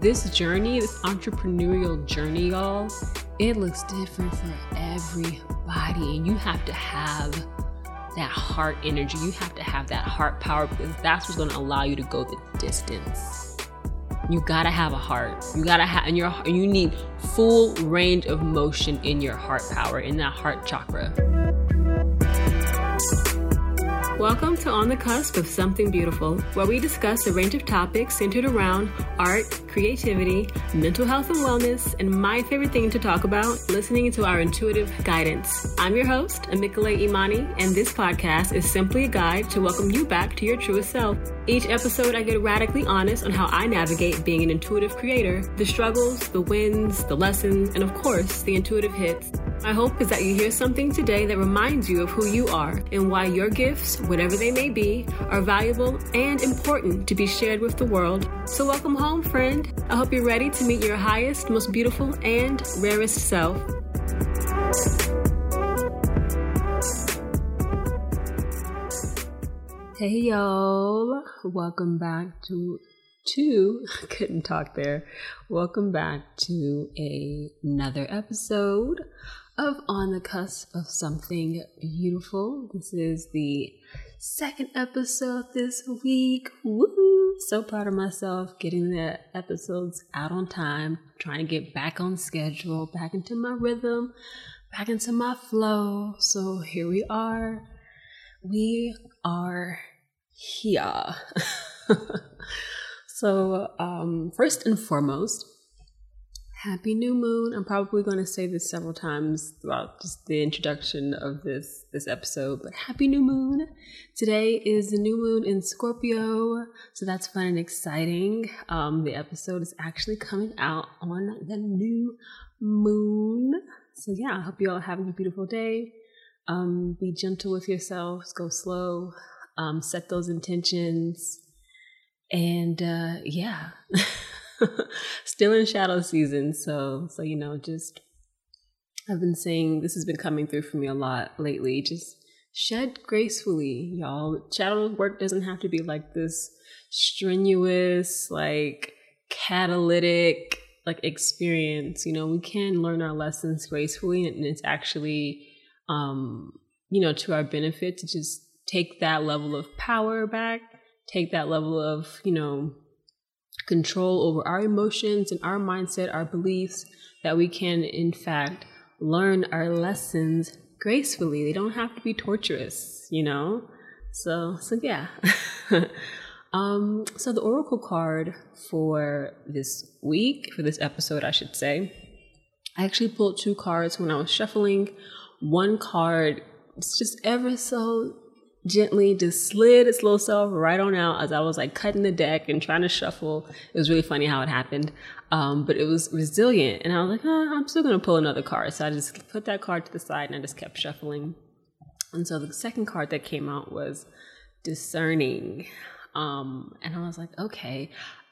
this journey, this entrepreneurial journey, y'all, it looks different for everybody. And you have to have that heart energy. You have to have that heart power because that's what's going to allow you to go the distance. You gotta have a heart. You gotta have, and your you need full range of motion in your heart power, in that heart chakra. Welcome to On the Cusp of Something Beautiful, where we discuss a range of topics centered around art, creativity, mental health and wellness, and my favorite thing to talk about, listening to our intuitive guidance. I'm your host, Amikale Imani, and this podcast is simply a guide to welcome you back to your truest self. Each episode, I get radically honest on how I navigate being an intuitive creator, the struggles, the wins, the lessons, and of course, the intuitive hits. My hope is that you hear something today that reminds you of who you are and why your gifts, whatever they may be, are valuable and important to be shared with the world. So, welcome home, friend. I hope you're ready to meet your highest, most beautiful, and rarest self. Hey, y'all. Welcome back to to couldn't talk there. Welcome back to a, another episode of On the Cusp of Something Beautiful. This is the second episode this week. Woo! So proud of myself getting the episodes out on time, trying to get back on schedule, back into my rhythm, back into my flow. So here we are. We are here. so, um, first and foremost, Happy new moon. I'm probably going to say this several times throughout just the introduction of this this episode, but happy new moon. Today is the new moon in Scorpio, so that's fun and exciting. Um, the episode is actually coming out on the new moon. So yeah, I hope you all having a beautiful day. Um, be gentle with yourselves, go slow, um, set those intentions, and uh, yeah. still in shadow season. So, so you know, just I've been saying this has been coming through for me a lot lately. Just shed gracefully, y'all. Shadow work doesn't have to be like this strenuous, like catalytic, like experience. You know, we can learn our lessons gracefully, and it's actually, um, you know, to our benefit to just take that level of power back, take that level of, you know, control over our emotions and our mindset, our beliefs, that we can, in fact, learn our lessons gracefully. They don't have to be torturous, you know? So, so yeah. um, so the oracle card for this week, for this episode, I should say, I actually pulled two cards when I was shuffling. One card, it's just ever so gently just slid its little self right on out as I was like cutting the deck and trying to shuffle. It was really funny how it happened. Um, but it was resilient. And I was like, oh, I'm still going to pull another card. So I just put that card to the side and I just kept shuffling. And so the second card that came out was discerning. Um, and I was like, okay.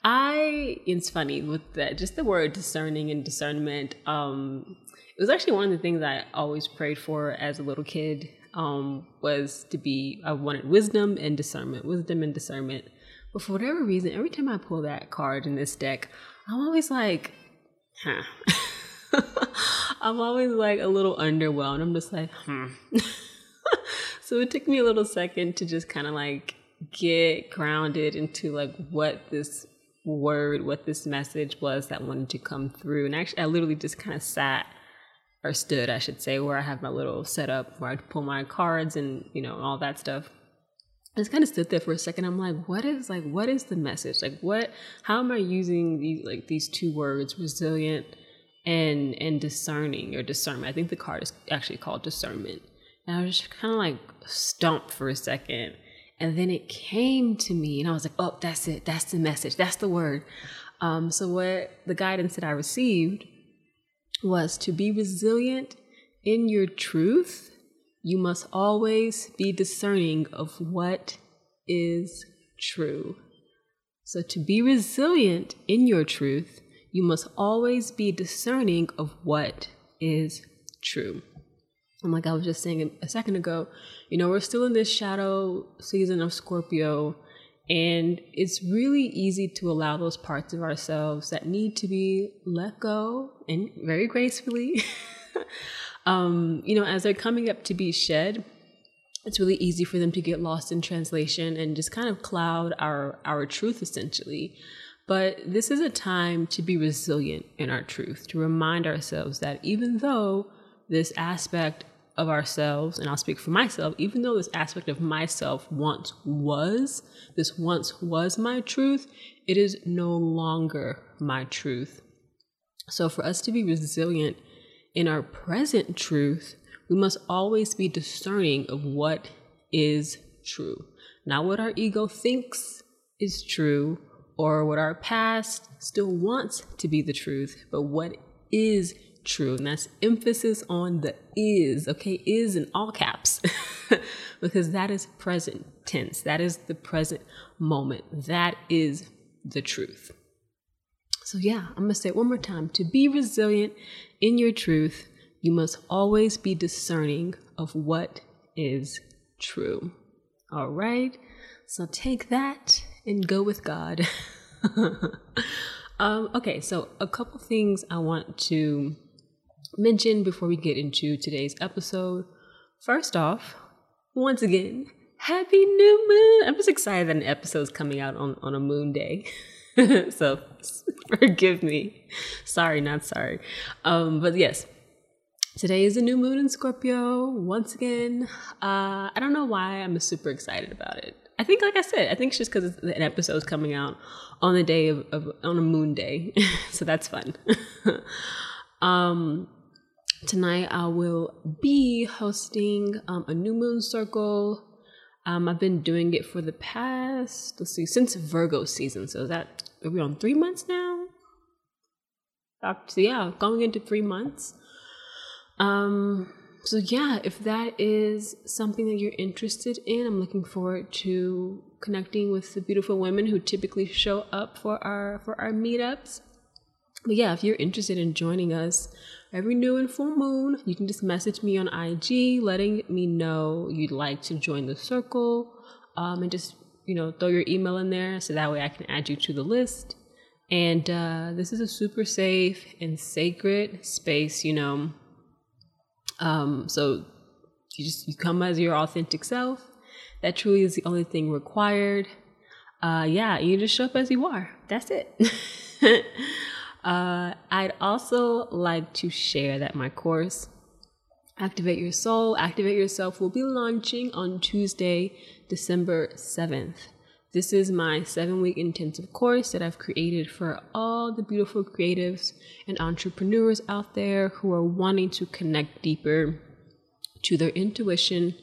I, it's funny with that, just the word discerning and discernment. Um, it was actually one of the things I always prayed for as a little kid um, was to be, I wanted wisdom and discernment, wisdom and discernment. But for whatever reason, every time I pull that card in this deck, I'm always like, huh. I'm always like a little underwhelmed. I'm just like, hmm. so it took me a little second to just kind of like get grounded into like what this word, what this message was that wanted to come through. And actually, I literally just kind of sat or stood, I should say, where I have my little setup where I pull my cards and you know all that stuff. I just kind of stood there for a second. I'm like, what is like, what is the message? Like, what? How am I using these like these two words, resilient and and discerning or discernment? I think the card is actually called discernment. And I was just kind of like stumped for a second. And then it came to me, and I was like, oh, that's it. That's the message. That's the word. Um, so, what the guidance that I received was to be resilient in your truth, you must always be discerning of what is true. So, to be resilient in your truth, you must always be discerning of what is true. And like I was just saying a second ago, you know, we're still in this shadow season of Scorpio, And it's really easy to allow those parts of ourselves that need to be let go and very gracefully. um, you know, as they're coming up to be shed, it's really easy for them to get lost in translation and just kind of cloud our our truth essentially. But this is a time to be resilient in our truth, to remind ourselves that even though this aspect of ourselves, and I'll speak for myself, even though this aspect of myself once was, this once was my truth, it is no longer my truth. So for us to be resilient in our present truth, we must always be discerning of what is true. Not what our ego thinks is true or what our past still wants to be the truth, but what is true. And that's emphasis on the is, okay? Is in all caps, because that is present tense. That is the present moment. That is the truth. So, yeah, I'm gonna say it one more time. To be resilient in your truth, you must always be discerning of what is true. All right? So take that and go with God. um, okay, so a couple things I want to mention before we get into today's episode. First off, once again, happy new moon! I'm just excited that an episode's coming out on, on a moon day. so forgive me. Sorry, not sorry. Um, but yes, Today is a new moon in Scorpio. Once again, uh, I don't know why I'm super excited about it. I think, like I said, I think it's just because an episode is coming out on the day of, of on a moon day, so that's fun. um, tonight I will be hosting um, a new moon circle. Um, I've been doing it for the past let's see since Virgo season. So is that are we on three months now? So yeah, going into three months. Um, so yeah, if that is something that you're interested in, I'm looking forward to connecting with the beautiful women who typically show up for our for our meetups. But yeah, if you're interested in joining us every new and full moon, you can just message me on IG, letting me know you'd like to join the circle, um, and just you know throw your email in there so that way I can add you to the list. And uh, this is a super safe and sacred space, you know um, so you just you come as your authentic self. That truly is the only thing required. Uh, yeah, you just show up as you are. That's it. uh, I'd also like to share that my course, Activate Your Soul, Activate Yourself, will be launching on Tuesday, December 7th. This is my seven week intensive course that I've created for all the beautiful creatives and entrepreneurs out there who are wanting to connect deeper to their intuition,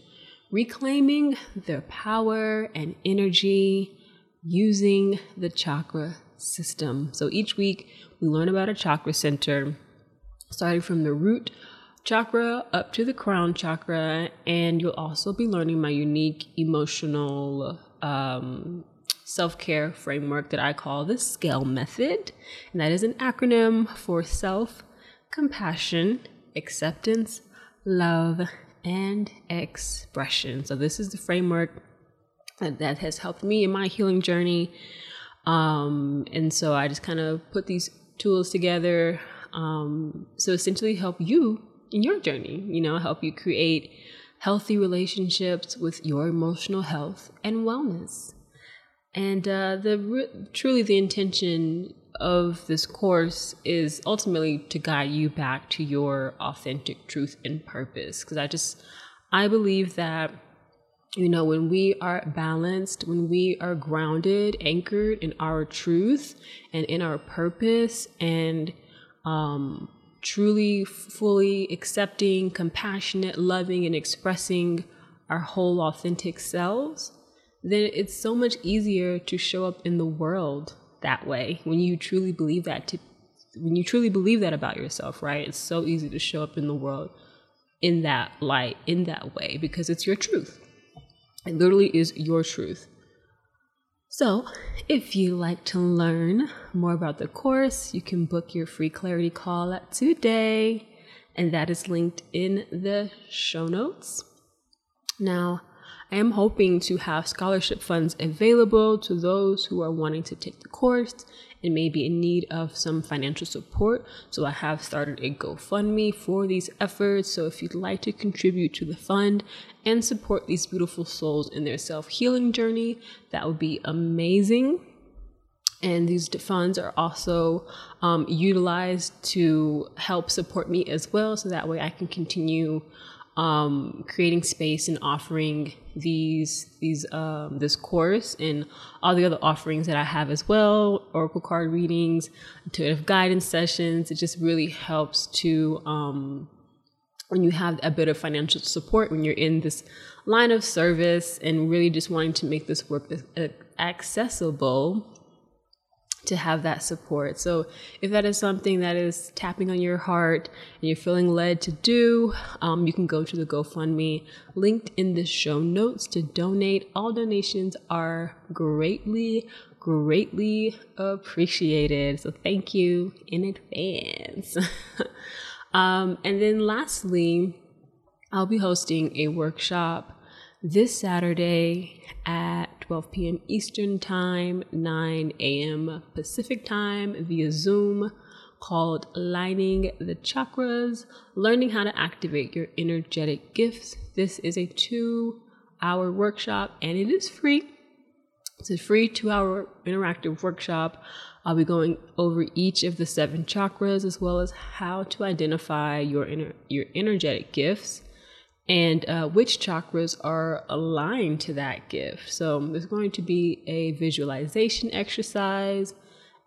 reclaiming their power and energy using the chakra system. So each week we learn about a chakra center, starting from the root chakra up to the crown chakra, and you'll also be learning my unique emotional um, self care framework that I call the SCALE method. And that is an acronym for self compassion, acceptance, love, and expression. So, this is the framework that, has helped me in my healing journey. Um, and so, I just kind of put these tools together um, so essentially help you in your journey, you know, help you create healthy relationships with your emotional health and wellness. And uh, the truly the intention of this course is ultimately to guide you back to your authentic truth and purpose. Because I just I believe that you know when we are balanced, when we are grounded, anchored in our truth and in our purpose, and um, truly, fully accepting, compassionate, loving, and expressing our whole authentic selves, then it's so much easier to show up in the world that way when you truly believe that to when you truly believe that about yourself, right? It's so easy to show up in the world in that light, in that way, because it's your truth. It literally is your truth. So, if you like to learn more about the course, you can book your free clarity call at today, and that is linked in the show notes. Now, I am hoping to have scholarship funds available to those who are wanting to take the course and may be in need of some financial support. So I have started a GoFundMe for these efforts. So if you'd like to contribute to the fund and support these beautiful souls in their self healing journey, that would be amazing. And these funds are also um, utilized to help support me as well. So that way I can continue um, creating space and offering these these um, this course and all the other offerings that I have as well, oracle card readings, intuitive guidance sessions. It just really helps to um, when you have a bit of financial support when you're in this line of service and really just wanting to make this work accessible to have that support. So, if that is something that is tapping on your heart and you're feeling led to do, um, you can go to the GoFundMe linked in the show notes to donate. All donations are greatly, greatly appreciated. So, thank you in advance. um, and then, lastly, I'll be hosting a workshop this Saturday at 12 p.m. Eastern Time, 9 a.m. Pacific Time via Zoom called Lining the Chakras, Learning How to Activate Your Energetic Gifts. This is a two hour workshop and it is free. It's a free two hour interactive workshop. I'll be going over each of the seven chakras as well as how to identify your, inner, your energetic gifts and uh, which chakras are aligned to that gift. So there's going to be a visualization exercise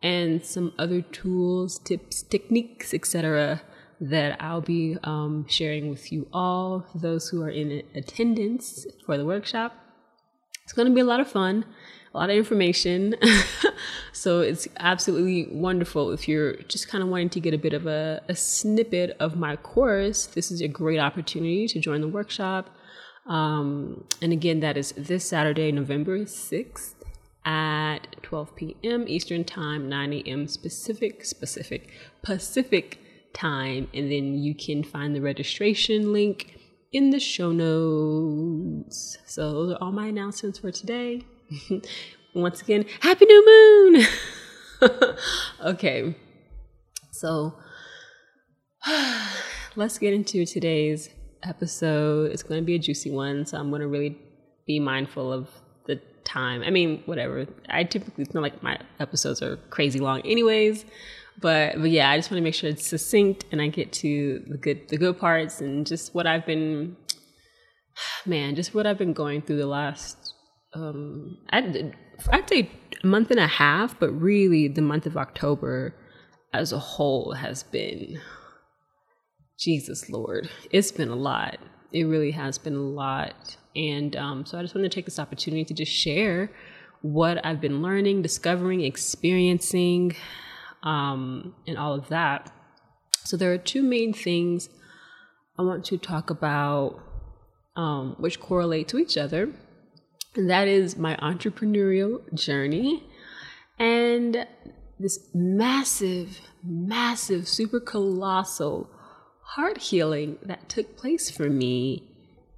and some other tools, tips, techniques, etc. that I'll be um, sharing with you all, those who are in attendance for the workshop. It's going to be a lot of fun a lot of information. so it's absolutely wonderful if you're just kind of wanting to get a bit of a, a, snippet of my course. This is a great opportunity to join the workshop. Um, and again, that is this Saturday, November 6th at 12 p.m. Eastern Time, 9 a.m. specific, specific, Pacific time. And then you can find the registration link in the show notes. So those are all my announcements for today. Once again, Happy New Moon! okay, so let's get into today's episode. It's going to be a juicy one, so I'm going to really be mindful of the time. I mean, whatever. I typically, it's not like my episodes are crazy long, anyways. But but yeah, I just want to make sure it's succinct and I get to the good the good parts and just what I've been, man, just what I've been going through the last um, I'd, I'd say a month and a half, but really the month of October as a whole has been Jesus Lord. It's been a lot. It really has been a lot. And um, so I just want to take this opportunity to just share what I've been learning, discovering, experiencing, um, and all of that. So there are two main things I want to talk about, um, which correlate to each other that is my entrepreneurial journey and this massive, massive, super colossal heart healing that took place for me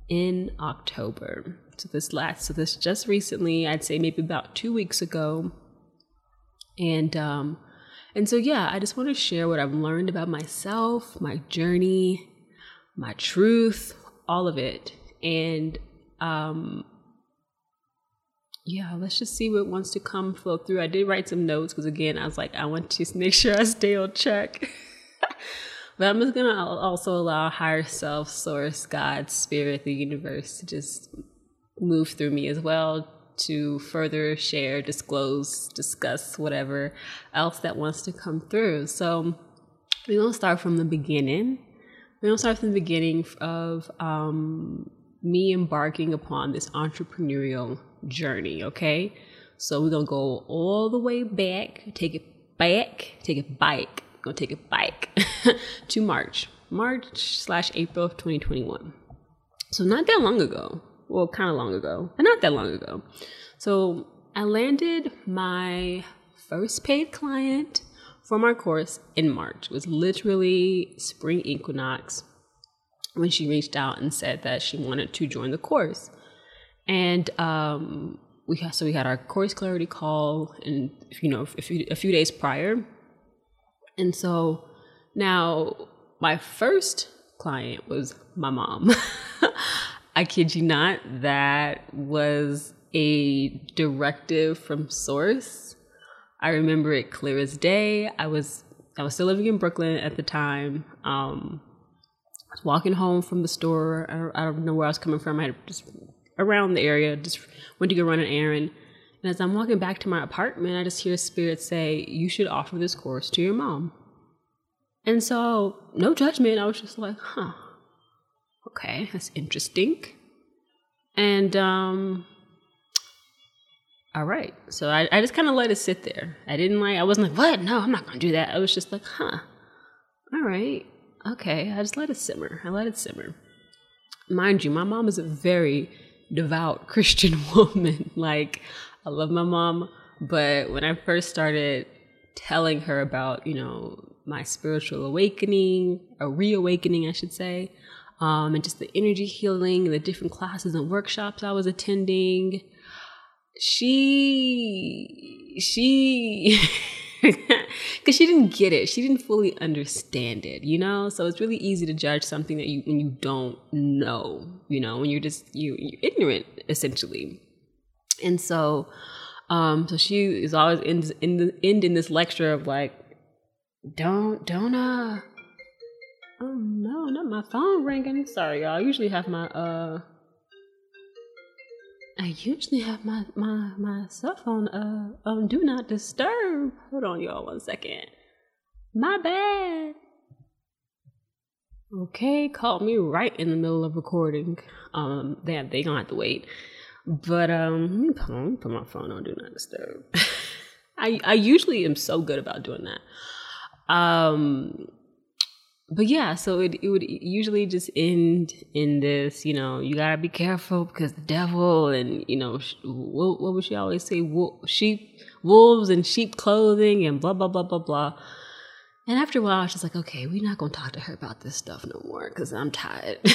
in October. So this last, so this just recently, I'd say maybe about two weeks ago. And um, and so yeah, I just want to share what I've learned about myself, my journey, my truth, all of it. And um, yeah, let's just see what wants to come flow through. I did write some notes because again, I was like, I want to make sure I stay on track. but I'm just gonna also allow higher self, source, God, spirit, the universe to just move through me as well to further share, disclose, discuss whatever else that wants to come through. So we're gonna start from the beginning. We're gonna start from the beginning of um, me embarking upon this entrepreneurial journey, okay? So we're gonna go all the way back, take it back, take it bike, go take it bike to March, March slash April of 2021. So not that long ago, well, kind of long ago, but not that long ago. So I landed my first paid client for our course in March. It was literally spring equinox when she reached out and said that she wanted to join the course. And um, we had, so we had our course clarity call, and you know, a few, a few days prior. And so now my first client was my mom. I kid you not, that was a directive from source. I remember it clear as day. I was I was still living in Brooklyn at the time. Um, I was walking home from the store. I don't, I don't know where I was coming from. I had just around the area, just went to go run an errand. And as I'm walking back to my apartment, I just hear a spirit say, You should offer this course to your mom. And so, no judgment. I was just like, Huh, okay, that's interesting. And, um, all right. So I, I just kind of let it sit there. I didn't like, I wasn't like, what? No, I'm not going to do that. I was just like, huh, all right. Okay. I just let it simmer. I let it simmer. Mind you, my mom is a very devout Christian woman. like, I love my mom. But when I first started telling her about, you know, my spiritual awakening, a reawakening, I should say, um, and just the energy healing and the different classes and workshops I was attending, she she because she didn't get it. She didn't fully understand it you know? So it's really easy to judge something that you when you don't know you know? When you're just you you're ignorant essentially. And so um so she is always in in the end in this lecture of like don't don't uh oh no not my phone ringing. Sorry y'all. I usually have my uh I usually have my my my cell phone uh um do not disturb. Hold on, y'all, one second. My bad. Okay, called me right in the middle of recording. Um, they they gonna have to wait. But um, let me put, let me put my phone on do not disturb. I I usually am so good about doing that. Um, but yeah, so it, it would usually just end in this, you know, you gotta be careful because the devil and, you know, what, what would she always say? sheep, wolves and sheep clothing and blah, blah, blah, blah, blah. And after a while, she's like, okay, we're not gonna talk to her about this stuff no more because I'm tired.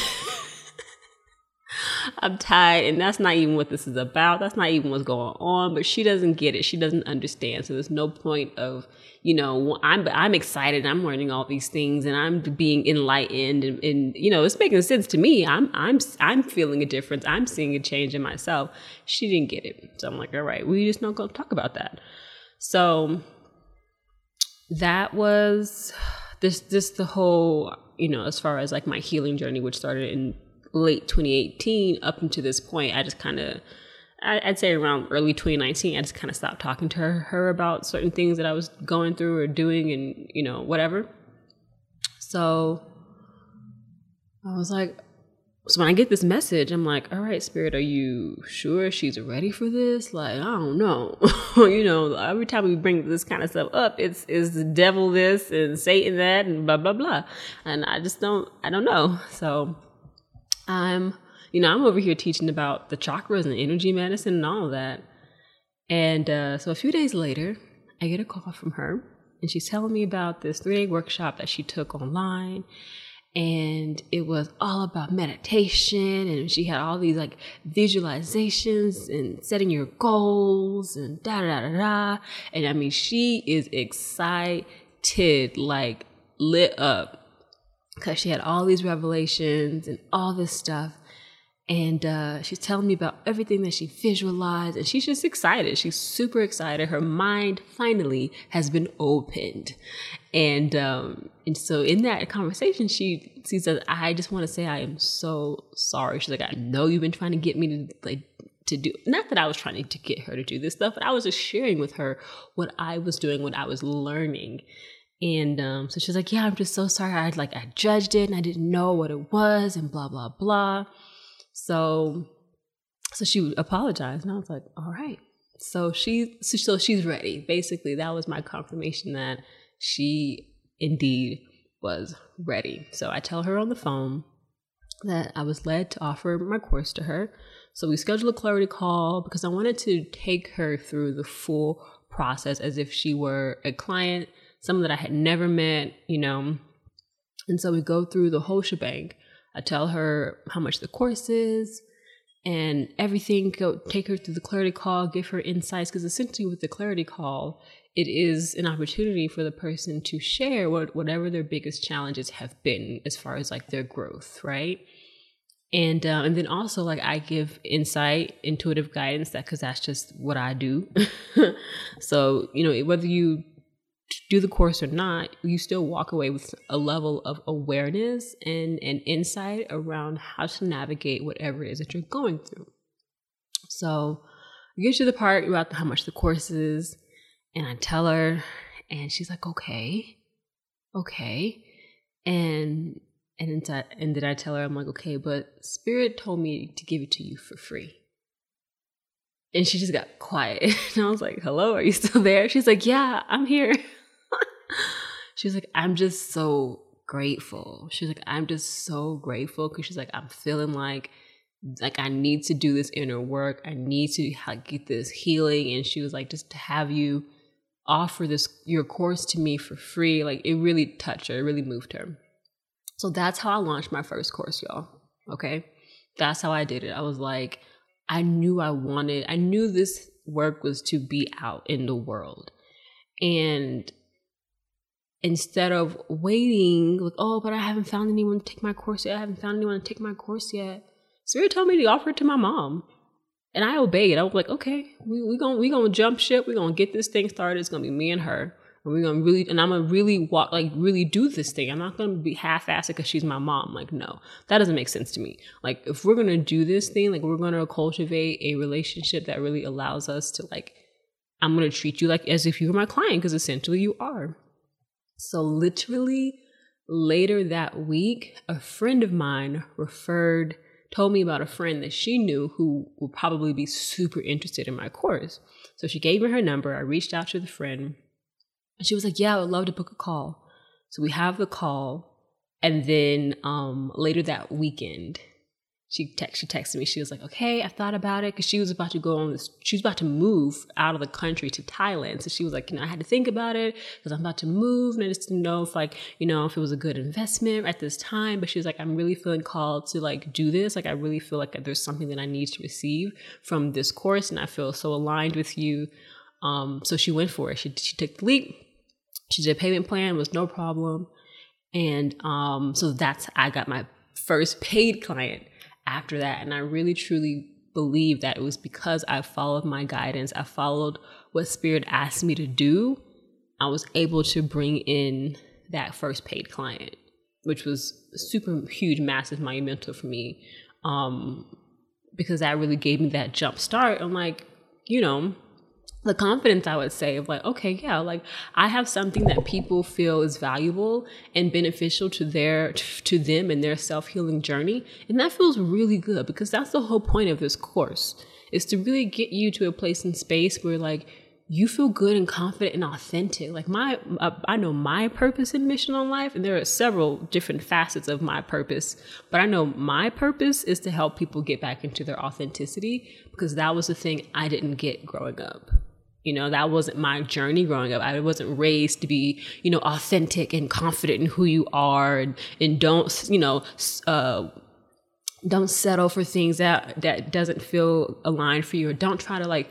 I'm tired, and that's not even what this is about. That's not even what's going on. But she doesn't get it. She doesn't understand. So there's no point of, you know, I'm I'm excited. I'm learning all these things, and I'm being enlightened, and, and you know, it's making sense to me. I'm I'm I'm feeling a difference. I'm seeing a change in myself. She didn't get it, so I'm like, all right, we just not gonna talk about that. So that was this this the whole you know as far as like my healing journey which started in late 2018 up until this point, I just kind of, I'd say around early 2019, I just kind of stopped talking to her, her about certain things that I was going through or doing and, you know, whatever. So I was like, so when I get this message, I'm like, all right, Spirit, are you sure she's ready for this? Like, I don't know. you know, every time we bring this kind of stuff up, it's is the devil this and Satan that and blah blah blah. And I just don't I don't know. So I'm, you know, I'm over here teaching about the chakras and energy medicine and all of that. And uh, so a few days later, I get a call from her, and she's telling me about this three day workshop that she took online. And it was all about meditation, and she had all these like visualizations and setting your goals and da da da da. And I mean, she is excited, like lit up because she had all these revelations and all this stuff. And uh, she's telling me about everything that she visualized, and she's just excited. She's super excited. Her mind finally has been opened, and um, and so in that conversation, she she says, "I just want to say I am so sorry." She's like, "I know you've been trying to get me to like to do not that I was trying to get her to do this stuff, but I was just sharing with her what I was doing, what I was learning, and um, so she's like, "Yeah, I'm just so sorry. I like I judged it and I didn't know what it was and blah blah blah." So, so she apologized, and I was like, "All right." So she, so she's ready. Basically, that was my confirmation that she indeed was ready. So I tell her on the phone that I was led to offer my course to her. So we scheduled a clarity call because I wanted to take her through the full process as if she were a client someone that I had never met, you know. And so we go through the whole shebang. I tell her how much the course is, and everything go take her through the clarity call give her insights because essentially with the clarity call it is an opportunity for the person to share what whatever their biggest challenges have been as far as like their growth right and um, and then also like I give insight, intuitive guidance that because that's just what I do. so you know whether you do the course or not, you still walk away with a level of awareness and and insight around how to navigate whatever it is that you're going through. So I get to the part about how much the course is, and I tell her, and she's like, "Okay, okay," and and then, and did I tell her, I'm like, okay, but Spirit told me to give it to you for free. And she just got quiet. And I was like, hello, are you still there? She's like, yeah, I'm here. she's like, I'm just so grateful. She's like, I'm just so grateful because she's like, I'm feeling like like I need to do this inner work. I need to get this healing. And she was like, just to have you offer this your course to me for free, like it really touched her. It really moved her. So that's how I launched my first course, y'all. Okay. That's how I did it. I was like, I knew I wanted, I knew this work was to be out in the world. And instead of waiting, like, oh, but I haven't found anyone to take my course yet. I haven't found anyone to take my course yet. Spirit told me to offer it to my mom. And I obeyed. I was like, okay, we we gonna we gonna jump ship. We're gonna get this thing started. It's gonna be me and her and we're gonna really and I'm gonna really walk like really do this thing. I'm not gonna be half-assed because she's my mom. Like, no, that doesn't make sense to me. Like, if we're gonna do this thing, like we're gonna cultivate a relationship that really allows us to like, I'm gonna treat you like as if you were my client because essentially you are. So literally later that week, a friend of mine referred told me about a friend that she knew who would probably be super interested in my course. So she gave me her number. I reached out to the friend and she was like, Yeah, I would love to book a call. So we have the call. And then um, later that weekend, she text she texted me. She was like, "Okay, I thought about it because she was about to go on this. She was about to move out of the country to Thailand. So she was like, you know, I had to think about it because I'm about to move, and I just didn't know if like, you know, if it was a good investment at this time. But she was like, I'm really feeling called to like do this. Like, I really feel like there's something that I need to receive from this course, and I feel so aligned with you. Um, so she went for it. She she took the leap. She did a payment plan, was no problem. And um, so that's I got my first paid client after that. And I really truly believe that it was because I followed my guidance. I followed what spirit asked me to do. I was able to bring in that first paid client, which was super huge, massive, monumental for me. Um, because that really gave me that jump start. I'm like, you know, the confidence I would say of like, okay, yeah, like I have something that people feel is valuable and beneficial to their to them and their self-healing journey. And that feels really good because that's the whole point of this course is to really get you to a place in space where like you feel good and confident and authentic. Like my, uh, I know my purpose and mission on life, and there are several different facets of my purpose. But I know my purpose is to help people get back into their authenticity because that was the thing I didn't get growing up. You know, that wasn't my journey growing up. I wasn't raised to be, you know, authentic and confident in who you are and, and don't, you know, uh, don't settle for things that, that doesn't feel aligned for you or don't try to like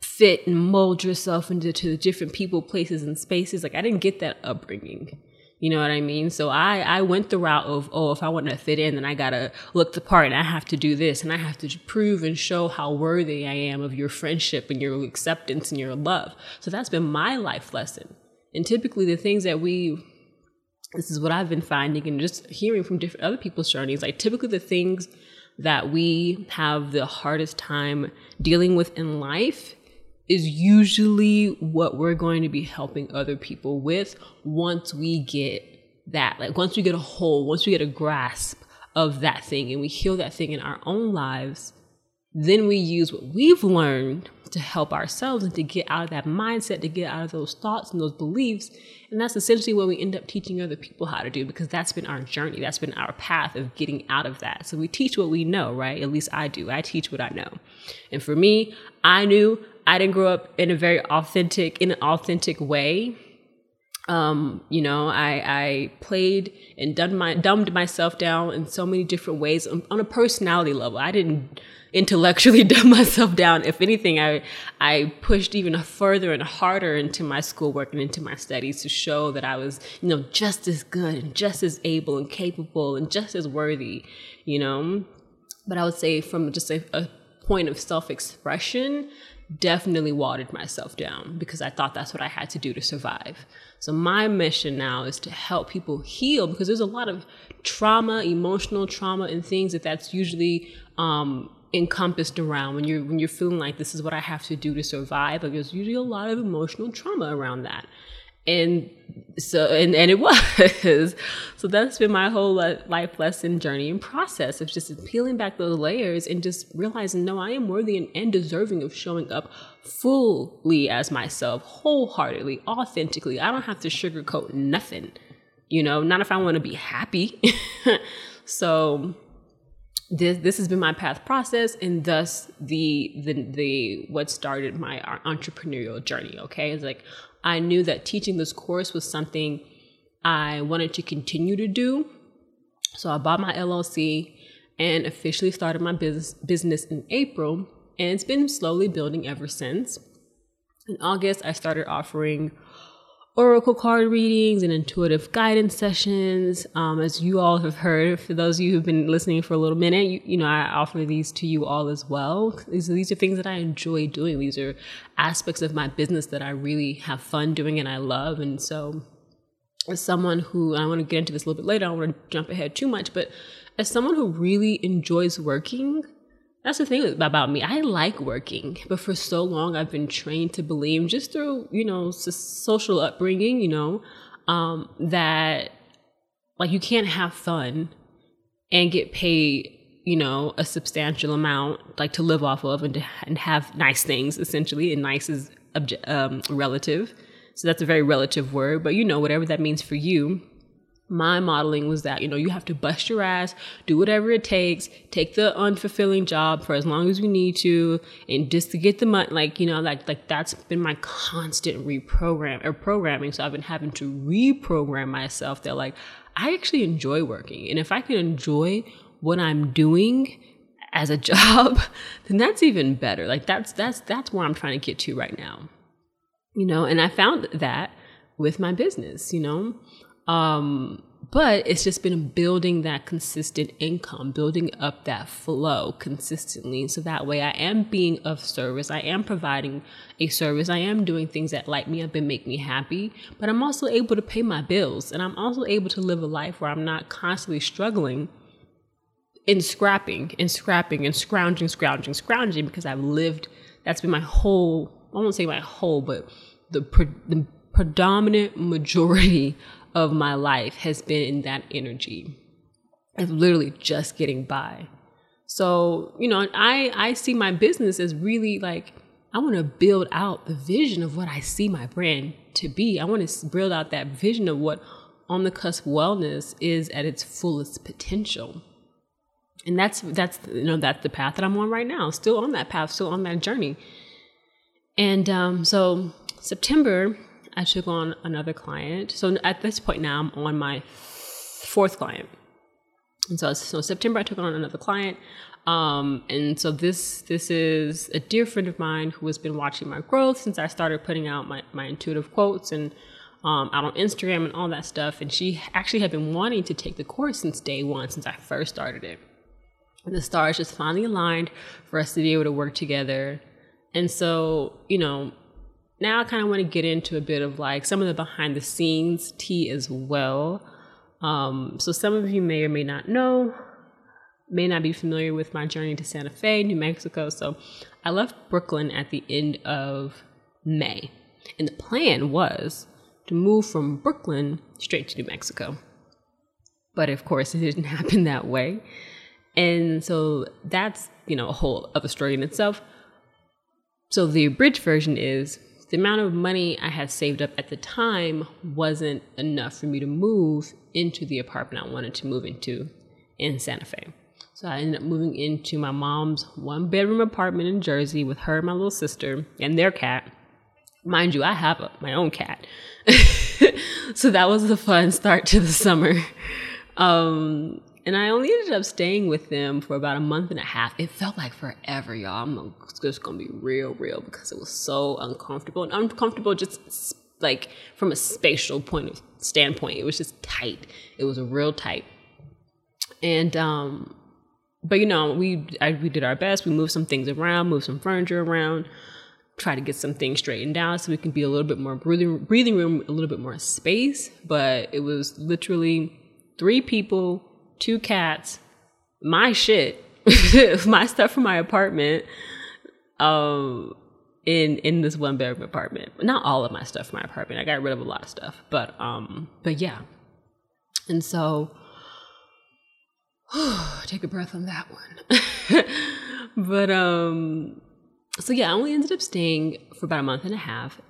fit and mold yourself into to different people, places and spaces. Like I didn't get that upbringing. You know what I mean? So I, I went the route of, oh, if I want to fit in, then I got to look the part and I have to do this and I have to prove and show how worthy I am of your friendship and your acceptance and your love. So that's been my life lesson. And typically the things that we, this is what I've been finding and just hearing from different other people's journeys, like typically the things that we have the hardest time dealing with in life is usually what we're going to be helping other people with once we get that. Like once we get a hold, once we get a grasp of that thing and we heal that thing in our own lives, then we use what we've learned to help ourselves and to get out of that mindset, to get out of those thoughts and those beliefs. And that's essentially what we end up teaching other people how to do because that's been our journey. That's been our path of getting out of that. So we teach what we know, right? At least I do. I teach what I know. And for me, I knew I didn't grow up in a very authentic, in an authentic way. Um, you know, I, I played and done my, dumbed myself down in so many different ways on, on a personality level. I didn't intellectually dumb myself down. If anything, I I pushed even further and harder into my schoolwork and into my studies to show that I was, you know, just as good and just as able and capable and just as worthy, you know. But I would say from just a, a point of self-expression, definitely watered myself down because I thought that's what I had to do to survive. So my mission now is to help people heal because there's a lot of trauma, emotional trauma, and things that that's usually um, encompassed around when you're when you're feeling like this is what I have to do to survive. Like there's usually a lot of emotional trauma around that. And so and, and it was. so that's been my whole life lesson journey and process of just peeling back those layers and just realizing no, I am worthy and, and deserving of showing up fully as myself, wholeheartedly, authentically. I don't have to sugarcoat nothing. You know, not if I want to be happy. so this this has been my path process and thus the the the what started my uh, entrepreneurial journey okay it's like i knew that teaching this course was something i wanted to continue to do. So i bought my llc and officially started my business business in april and it's been slowly building ever since. In august i started offering oracle card readings and intuitive guidance sessions. Um, as you all have heard, for those of you who've been listening for a little minute, you, you know, I offer these to you all as well. These, these are things that I enjoy doing. These are aspects of my business that I really have fun doing and I love. And so, as someone who, I want to get into this a little bit later, I don't want to jump ahead too much, but as someone who really enjoys working, that's the thing about me. I like working, but for so long I've been trained to believe, just through you know social upbringing, you know, um, that like you can't have fun and get paid, you know, a substantial amount like to live off of and to and have nice things essentially, and nice is obje- um, relative. So that's a very relative word, but you know whatever that means for you my modeling was that you know you have to bust your ass do whatever it takes take the unfulfilling job for as long as you need to and just to get the money like you know like like that's been my constant reprogram or programming. So i've been having to reprogram myself that like i actually enjoy working. And if i can enjoy what i'm doing as a job then that's even better. Like that's that's that's where i'm trying to get to right now. You know and i found that with my business you know um, but it's just been building that consistent income, building up that flow consistently. So that way I am being of service. I am providing a service. I am doing things that light me up and make me happy. But I'm also able to pay my bills. And I'm also able to live a life where I'm not constantly struggling in scrapping and scrapping and scrounging, scrounging, scrounging because I've lived, that's been my whole, I won't say my whole, but the, pre- the predominant majority of my life has been in that energy of literally just getting by. So, you know, I, I see my business as really like, I want to build out the vision of what I see my brand to be. I want to build out that vision of what on the cusp wellness is at its fullest potential. And that's that's you know that's the path that I'm on right now. Still on that path, still on that journey. And um, so September I took on another client. So at this point now, I'm on my fourth client. And so, so September, I took on another client. Um, and so this this is a dear friend of mine who has been watching my growth since I started putting out my, my intuitive quotes and um, out on Instagram and all that stuff. And she actually had been wanting to take the course since day one, since I first started it. And the stars just finally aligned for us to be able to work together. And so, you know, now I kind of want to get into a bit of like some of the behind the scenes tea as well. Um, so some of you may or may not know, may not be familiar with my journey to Santa Fe, New Mexico. So I left Brooklyn at the end of May. And the plan was to move from Brooklyn straight to New Mexico. But of course, it didn't happen that way. And so that's, you know, a whole other story in itself. So the abridged version is the amount of money I had saved up at the time wasn't enough for me to move into the apartment I wanted to move into in Santa Fe. So I ended up moving into my mom's one bedroom apartment in Jersey with her and my little sister and their cat. Mind you, I have a, my own cat. so that was a fun start to the summer. Um, and I only ended up staying with them for about a month and a half. It felt like forever, y'all. I'm just gonna be real, real because it was so uncomfortable and uncomfortable just like from a spatial point of standpoint. It was just tight. It was real tight. And um, but you know, we I, we did our best. We moved some things around, moved some furniture around, try to get some things straightened out so we can be a little bit more breathing breathing room, a little bit more space. But it was literally three people, two cats, my shit, my stuff from my apartment, um, in in this one bedroom apartment. Not all of my stuff from my apartment. I got rid of a lot of stuff, but um, but yeah. And so take a breath on that one. but um so yeah, I only ended up staying for about a month and a half.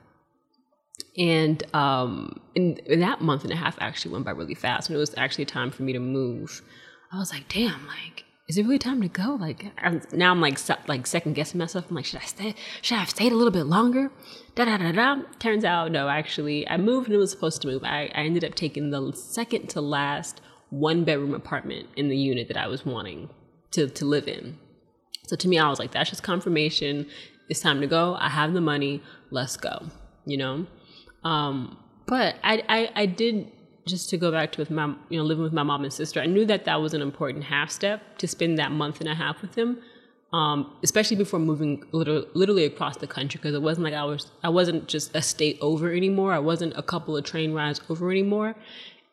And um in, in that month and a half actually went by really fast when it was actually time for me to move. I was like, damn, like is it really time to go? Like I'm, now, I'm like like second guessing myself. I'm like, should I stay? Should I have stayed a little bit longer? Da da da da. Turns out, no. Actually, I moved and it was supposed to move. I, I ended up taking the second to last one bedroom apartment in the unit that I was wanting to, to live in. So to me, I was like, that's just confirmation. It's time to go. I have the money. Let's go. You know? Um, but I, I, I did just to go back to with my, you know, living with my mom and sister. I knew that that was an important half step to spend that month and a half with them. Um, especially before moving literally, literally across the country because it wasn't like I was I wasn't just a state over anymore. I wasn't a couple of train rides over anymore.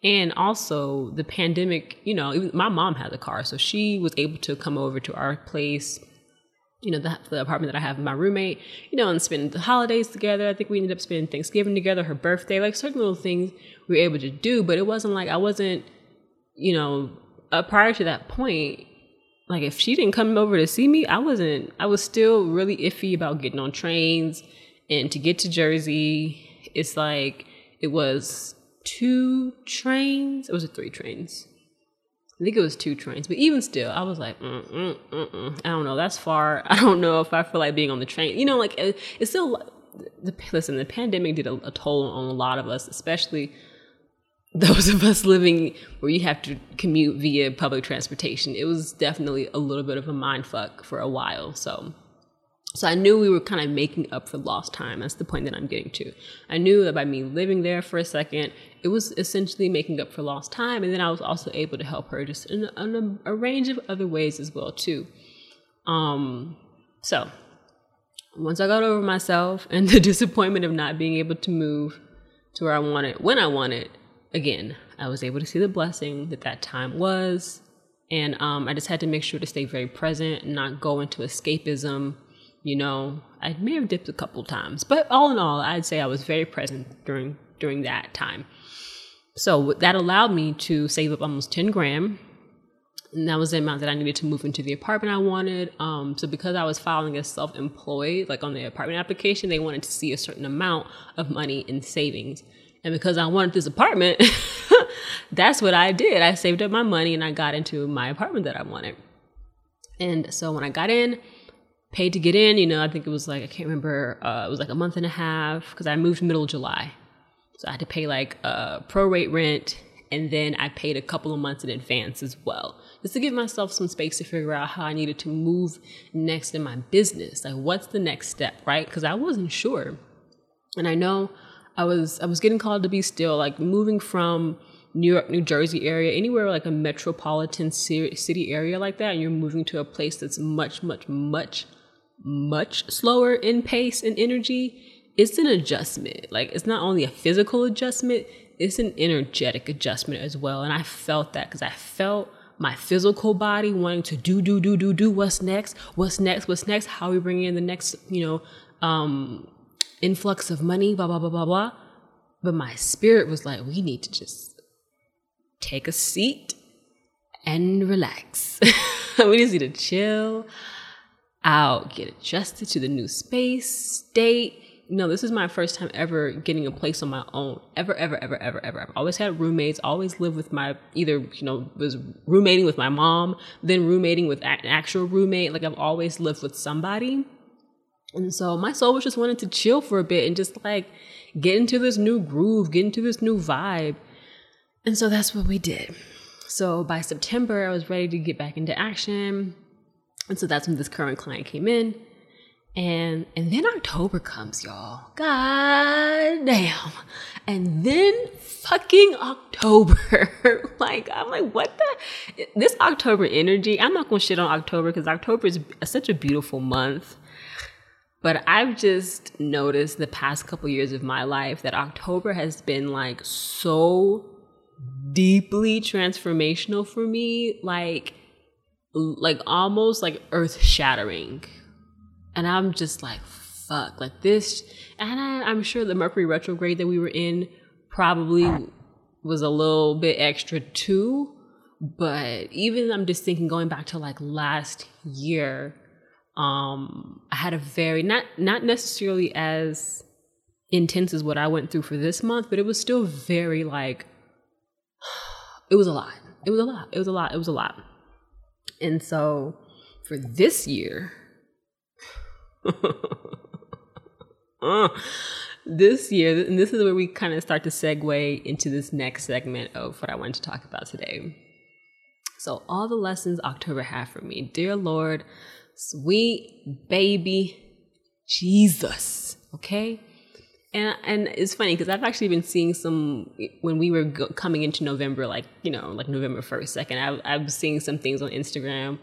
And also the pandemic, you know, even my mom has a car, so she was able to come over to our place, you know, the, the apartment that I have with my roommate, you know, and spend the holidays together. I think we ended up spending Thanksgiving together, her birthday, like certain little things we were able to do. But it wasn't like I wasn't, you know, uh, prior to that point, like if she didn't come over to see me, I wasn't, I was still really iffy about getting on trains. And to get to Jersey, it's like, it was two trains. It was three trains. I think it was two trains, but even still, I was like, mm, mm, mm, mm. I don't know, that's far. I don't know if I feel like being on the train. You know, like it, it's still. The, listen, the pandemic did a, a toll on a lot of us, especially those of us living where you have to commute via public transportation. It was definitely a little bit of a mind fuck for a while. So so I knew we were kind of making up for lost time. That's the point that I'm getting to. I knew that by me living there for a second, it was essentially making up for lost time. And then I was also able to help her just in, in a, a, range of other ways as well too. Um, so once I got over myself and the disappointment of not being able to move to where I wanted when I wanted, again, I was able to see the blessing that that time was. And um, I just had to make sure to stay very present not go into escapism you know, I may have dipped a couple times, but all in all, I'd say I was very present during during that time. So that allowed me to save up almost 10 grand. And that was the amount that I needed to move into the apartment I wanted. Um, so because I was filing as self-employed, like on the apartment application, they wanted to see a certain amount of money in savings. And because I wanted this apartment, that's what I did. I saved up my money and I got into my apartment that I wanted. And so when I got in, paid to get in. You know, I think it was like I can't remember. Uh, it was like a month and a half because I moved middle of July, so I had to pay like uh, prorate rent, and then I paid a couple of months in advance as well, just to give myself some space to figure out how I needed to move next in my business. Like, what's the next step, right? Because I wasn't sure, and I know I was I was getting called to be still, like moving from. New York, New Jersey area, anywhere like a metropolitan city area like that, and you're moving to a place that's much, much, much much slower in pace and energy, it's an adjustment. Like it's not only a physical adjustment, it's an energetic adjustment as well. And I felt that because I felt my physical body wanting to do, do, do, do, do. What's next? What's next? What's next? How we bringing in the next, you know, um, influx of money? Blah blah blah blah blah. But my spirit was like, we need to just take a seat and relax. we just need to chill out, get adjusted to the new space, state. Know, this is my first time ever getting a place on my own. Ever, ever, ever, ever, ever. I've always had roommates, always lived with my, either, you know, was roommating with my mom, then roommating with an actual roommate. Like I've always lived with somebody. And so my soul was just wanting to chill for a bit and just like get into this new groove, get into this new vibe. And so that's what we did. So by September, I was ready to get back into action. And so that's when this current client came in. And and then October comes, y'all. God damn. And then fucking October. like, I'm like, what the this October energy. I'm not gonna shit on October because October is such a beautiful month. But I've just noticed the past couple years of my life that October has been like so deeply transformational for me, like like almost like earth shattering. And I'm just like, fuck, like this. And I, I'm sure the Mercury retrograde that we were in probably was a little bit extra too. But even I'm just thinking going back to like last year, um, I had a very not not necessarily as intense as what I went through for this month, but it was still very like it was a lot. It was a lot. It was a lot. It was a lot. And so for this year, this year, and this is where we kind of start to segue into this next segment of what I wanted to talk about today. So, all the lessons October had for me, dear Lord, sweet baby Jesus. Okay. And, and it's funny because I've actually been seeing some when we were go- coming into November, like you know, like November first, second. I, I was seeing some things on Instagram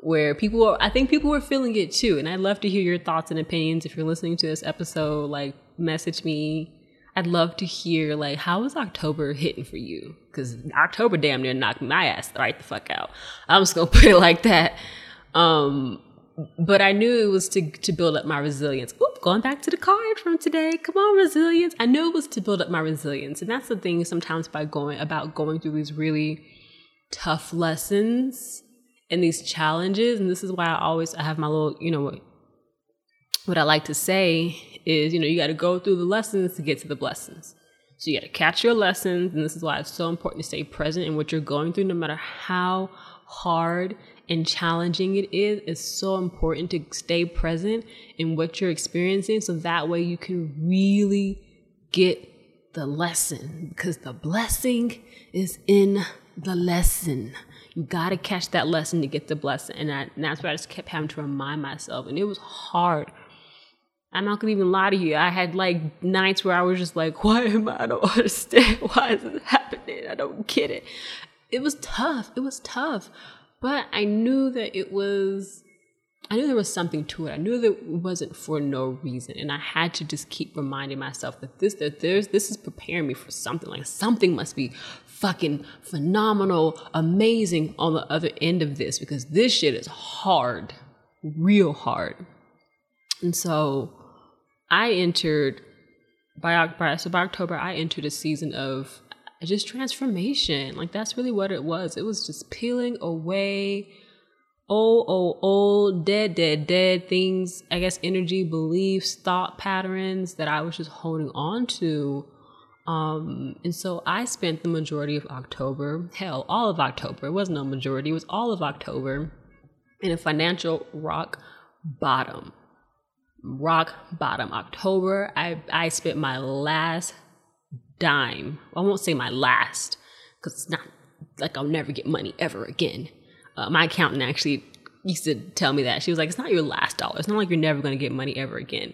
where people, I think people were feeling it too. And I'd love to hear your thoughts and opinions. If you're listening to this episode, like message me. I'd love to hear like how was October hitting for you? Because October damn near knocked my ass right the fuck out. I'm just gonna put it like that. Um, but I knew it was to to build up my resilience. Oop, going back to the card from today. Come on, resilience. I knew it was to build up my resilience, and that's the thing. Sometimes by going about going through these really tough lessons and these challenges, and this is why I always I have my little, you know, what what I like to say is, you know, you got to go through the lessons to get to the blessings. So you got to catch your lessons, and this is why it's so important to stay present in what you're going through, no matter how hard and challenging it is, it's so important to stay present in what you're experiencing so that way you can really get the lesson because the blessing is in the lesson. You got to catch that lesson to get the blessing. And, I, and that's what I just kept having to remind myself. And it was hard. I'm not gonna even lie to you. I had like nights where I was just like, why am I? I don't understand. Why is this happening? I don't get it. It was tough. It was tough. But I knew that it was, I knew there was something to it. I knew that it wasn't for no reason. And I had to just keep reminding myself that this, that there's, this is preparing me for something. Like something must be fucking phenomenal, amazing on the other end of this because this shit is hard, real hard. And so I entered by, by so by October I entered a season of just transformation. Like that's really what it was. It was just peeling away old, old, old, dead, dead, dead things, I guess energy, beliefs, thought patterns that I was just holding on to. Um, and so I spent the majority of October, hell, all of October, it wasn't a majority, it was all of October in a financial rock bottom. Rock bottom. October, I, I spent my last dime. I won't say my last because it's not like I'll never get money ever again. Uh, my accountant actually used to tell me that. She was like, it's not your last dollar. It's not like you're never going to get money ever again.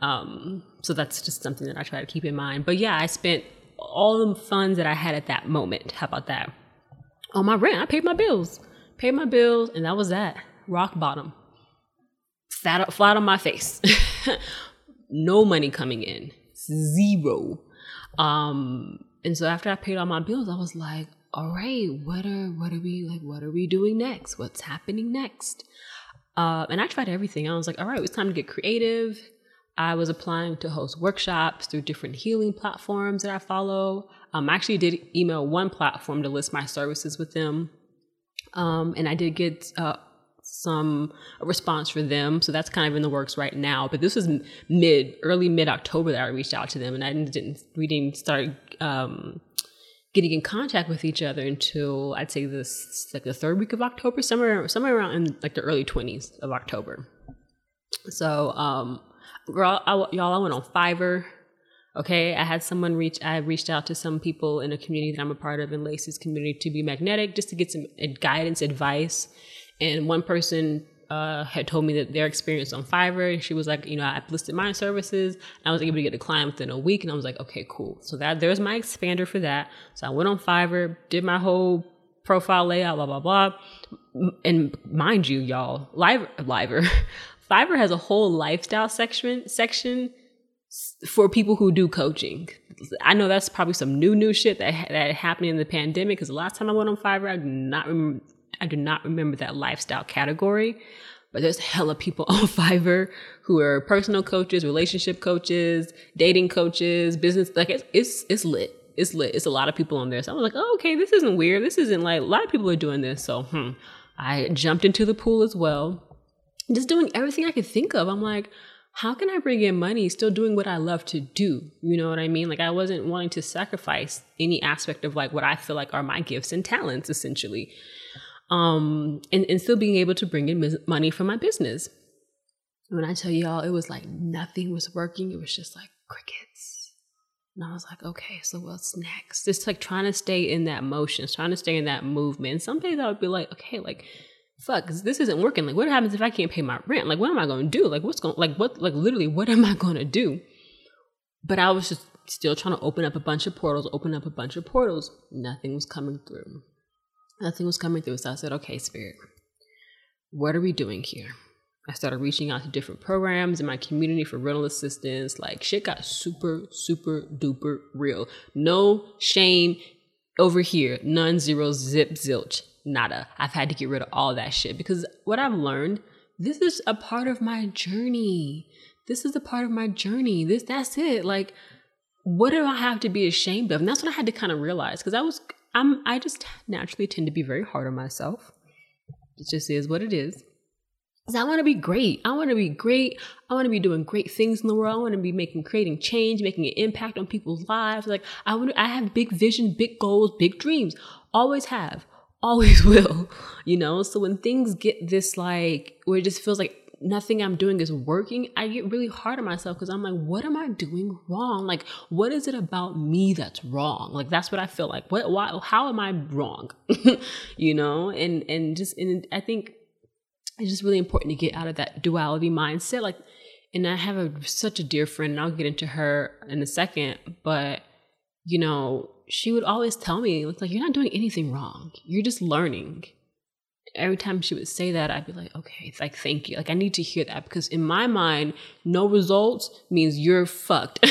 Um, so that's just something that I try to keep in mind. But yeah, I spent all the funds that I had at that moment. How about that? On my rent, I paid my bills, paid my bills, and that was that. Rock bottom. Flat, flat on my face. no money coming in. Zero. Um, and so after I paid all my bills, I was like, all right, what are what are we like? What are we doing next? What's happening next? Uh, and I tried everything. I was like, all right, it's time to get creative. I was applying to host workshops through different healing platforms that I follow. Um, I actually did email one platform to list my services with them. Um, and I did get uh, some response for them. So that's kind of in the works right now. But this was mid, early mid October that I reached out to them, and I didn't, we didn't start um, getting in contact with each other until I'd say this like the third week of October, somewhere somewhere around in like the early twenties of October. So, um, girl, I, y'all, I went on Fiverr. Okay, I had someone reach. I reached out to some people in a community that I'm a part of in Lacy's community to be magnetic, just to get some guidance, advice. And one person uh, had told me that their experience on Fiverr. And she was like, you know, I listed my services. I was able to get a client within a week, and I was like, okay, cool. So that there's my expander for that. So I went on Fiverr, did my whole profile layout, blah blah blah. And mind you, y'all, Live Liver, Fiverr has a whole lifestyle section section for people who do coaching. I know that's probably some new new shit that that happened in the pandemic. Because the last time I went on Fiverr, I do not remember. I do not remember that lifestyle category. But there's hella people on Fiverr who are personal coaches, relationship coaches, dating coaches, business. Like it's it's, it's lit. It's lit. It's a lot of people on there. So I was like, oh, okay, this isn't weird. This isn't like a lot of people are doing this. So hmm, I jumped into the pool as well, just doing everything I could think of. I'm like, how can I bring in money still doing what I love to do? You know what I mean? Like I wasn't wanting to sacrifice any aspect of like what I feel like are my gifts and talents essentially. Um and, and still being able to bring in money for my business. When I tell y'all it was like nothing was working, it was just like crickets. And I was like, okay, so what's next? Just like trying to stay in that motion, trying to stay in that movement. And some days I would be like, okay, like fuck, this isn't working. Like, what happens if I can't pay my rent? Like, what am I going to do? Like, what's going, like, what, like, literally, what am I going to do? But I was just still trying to open up a bunch of portals, open up a bunch of portals. Nothing was coming through. Nothing was coming through. So I said, okay, spirit, what are we doing here? I started reaching out to different programs in my community for rental assistance. Like, shit got super, super duper real. No shame over here. None, zero, zip, zilch nada. I've had to get rid of all that shit because what I've learned, this is a part of my journey. This is a part of my journey. This that's it. Like what do I have to be ashamed of? And that's what I had to kind of realize because I was I'm I just naturally tend to be very hard on myself. It just is what it is. I want to be great. I want to be great. I want to be doing great things in the world. I want to be making, creating change, making an impact on people's lives. Like I want, I have big vision, big goals, big dreams. Always have always will, you know? So when things get this like, where it just feels like nothing I'm doing is working, I get really hard on myself because I'm like, what am I doing wrong? Like, what is it about me that's wrong? Like, that's what I feel like. What, why, how am I wrong? you know? And, and just, and I think it's just really important to get out of that duality mindset. Like, and I have a, such a dear friend, and I'll get into her in a second, but, you know, she would always tell me, it's like, you're not doing anything wrong. You're just learning. Every time she would say that, I'd be like, okay, like, thank you. Like, I need to hear that because in my mind, no results means you're fucked.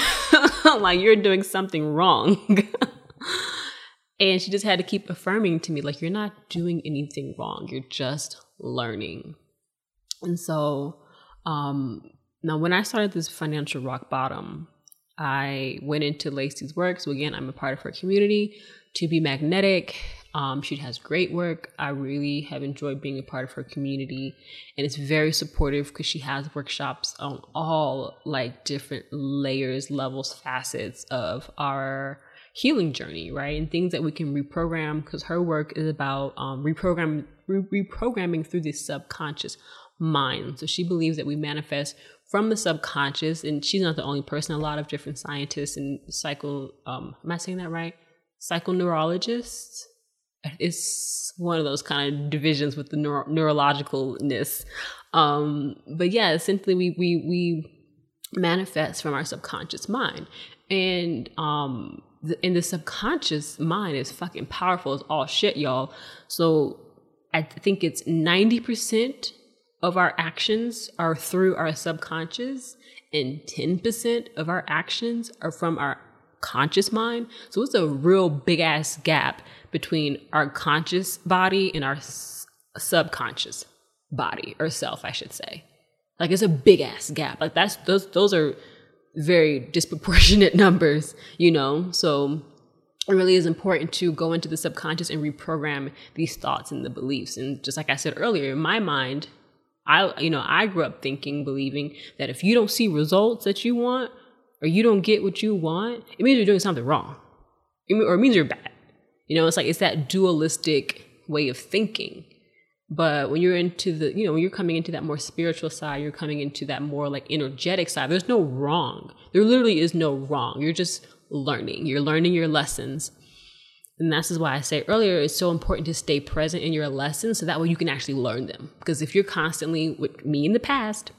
like, you're doing something wrong. and she just had to keep affirming to me, like, you're not doing anything wrong. You're just learning. And so, um, now when I started this financial rock bottom, I went into Lacy's work. So again, I'm a part of her community. To be magnetic, um, she has great work. I really have enjoyed being a part of her community, and it's very supportive because she has workshops on all like different layers, levels, facets of our healing journey, right? And things that we can reprogram because her work is about um, reprogram, re- reprogramming through the subconscious mind. So she believes that we manifest from the subconscious, and she's not the only person. A lot of different scientists and psycho, um, am I saying that right? Psychoneurologists. It's one of those kind of divisions with the neuro- neurologicalness. Um, but yeah, essentially, we we we manifest from our subconscious mind, and um, the, and the subconscious mind is fucking powerful as all shit, y'all. So I think it's ninety percent of our actions are through our subconscious, and 10% of our actions are from our conscious mind. So it's a real big ass gap between our conscious body and our s- subconscious body or self, I should say. Like it's a big ass gap. Like that's those those are very disproportionate numbers, you know. So it really is important to go into the subconscious and reprogram these thoughts and the beliefs. And just like I said earlier, in my mind, I, you know, I grew up thinking, believing that if you don't see results that you want or you don't get what you want, it means you're doing something wrong or it means you're bad. You know, it's like it's that dualistic way of thinking. But when you're into the, you know, when you're coming into that more spiritual side, you're coming into that more like energetic side. There's no wrong. There literally is no wrong. You're just learning. You're learning your lessons. And this is why I say earlier, it's so important to stay present in your lessons so that way you can actually learn them. Because if you're constantly, with me in the past,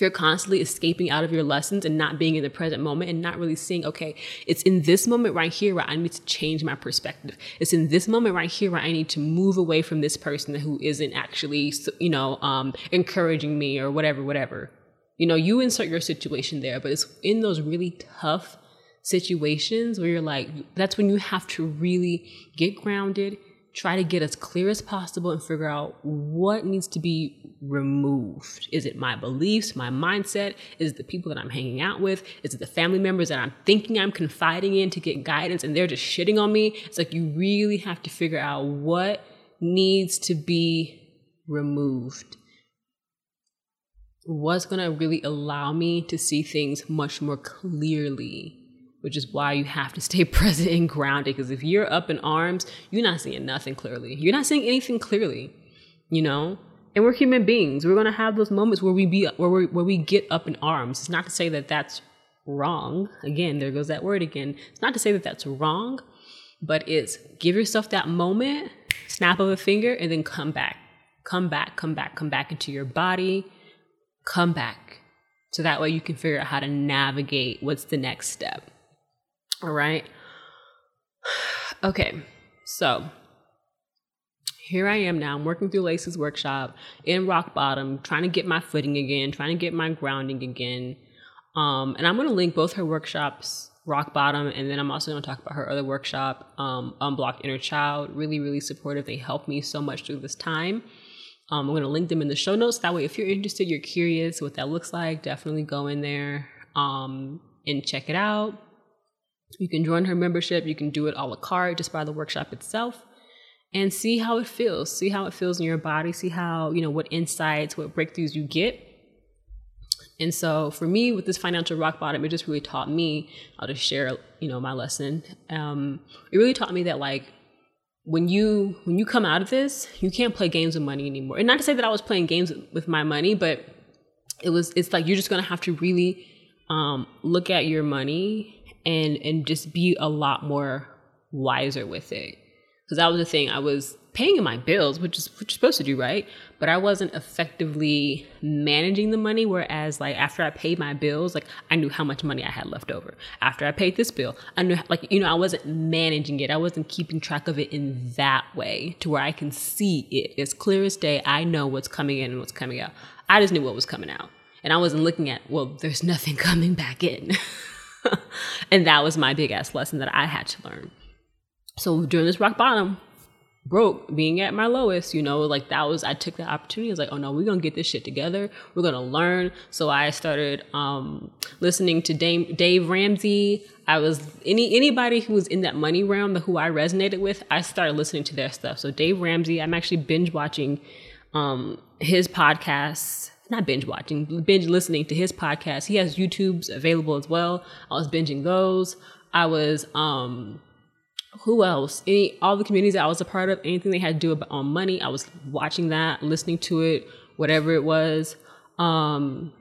you're constantly escaping out of your lessons and not being in the present moment and not really seeing, okay, it's in this moment right here where I need to change my perspective. It's in this moment right here where I need to move away from this person who isn't actually, you know, um, encouraging me or whatever, whatever. You know, you insert your situation there, but it's in those really tough situations where you're like, that's when you have to really get grounded, try to get as clear as possible and figure out what needs to be removed. Is it my beliefs, my mindset? Is it the people that I'm hanging out with? Is it the family members that I'm thinking I'm confiding in to get guidance and they're just shitting on me? It's like you really have to figure out what needs to be removed. What's going to really allow me to see things much more clearly which is why you have to stay present and grounded. Because if you're up in arms, you're not seeing nothing clearly. You're not seeing anything clearly, you know. And we're human beings. We're gonna have those moments where we be where we where we get up in arms. It's not to say that that's wrong. Again, there goes that word again. It's not to say that that's wrong, but it's give yourself that moment, snap of a finger, and then come back, come back, come back, come back into your body, come back. So that way you can figure out how to navigate what's the next step. All right. Okay. So here I am now. I'm working through Lacy's workshop in rock bottom, trying to get my footing again, trying to get my grounding again. Um, and I'm going to link both her workshops, rock bottom, and then I'm also going to talk about her other workshop, um, Unblock Inner Child. Really, really supportive. They helped me so much through this time. Um, I'm going to link them in the show notes. That way, if you're interested, you're curious what that looks like, definitely go in there um, and check it out. You can join her membership. You can do it a la carte just by the workshop itself and see how it feels. See how it feels in your body. See how, you know, what insights, what breakthroughs you get. And so for me, with this financial rock bottom, it just really taught me, I'll just share, you know, my lesson. Um, it really taught me that like when you when you come out of this, you can't play games with money anymore. And not to say that I was playing games with my money, but it was it's like you're just gonna have to really um, look at your money and and just be a lot more wiser with it. Because that was the thing i was paying my bills which is what you're supposed to do right? But i wasn't effectively managing the money whereas like after i paid my bills like i knew how much money i had left over. After i paid this bill i knew like you know i wasn't managing it. I wasn't keeping track of it in that way to where i can see it as clear as day. I know what's coming in and what's coming out. I just knew what was coming out. And i wasn't looking at well there's nothing coming back in and that was my big ass lesson that I had to learn. So during this rock bottom, broke, being at my lowest, you know, like that was I took the opportunity. I was like, oh no, we're gonna get this shit together. We're gonna learn. So I started um, listening to Dave, Dave Ramsey. I was any anybody who was in that money realm, that who I resonated with. I started listening to their stuff. So Dave Ramsey, I'm actually binge watching um, his podcasts not binge watching, binge listening to his podcast. He has YouTube's available as well. I was binging those. I was um who else? Any all the communities that I was a part of, anything they had to do about on money, I was watching that, listening to it, whatever it was. Um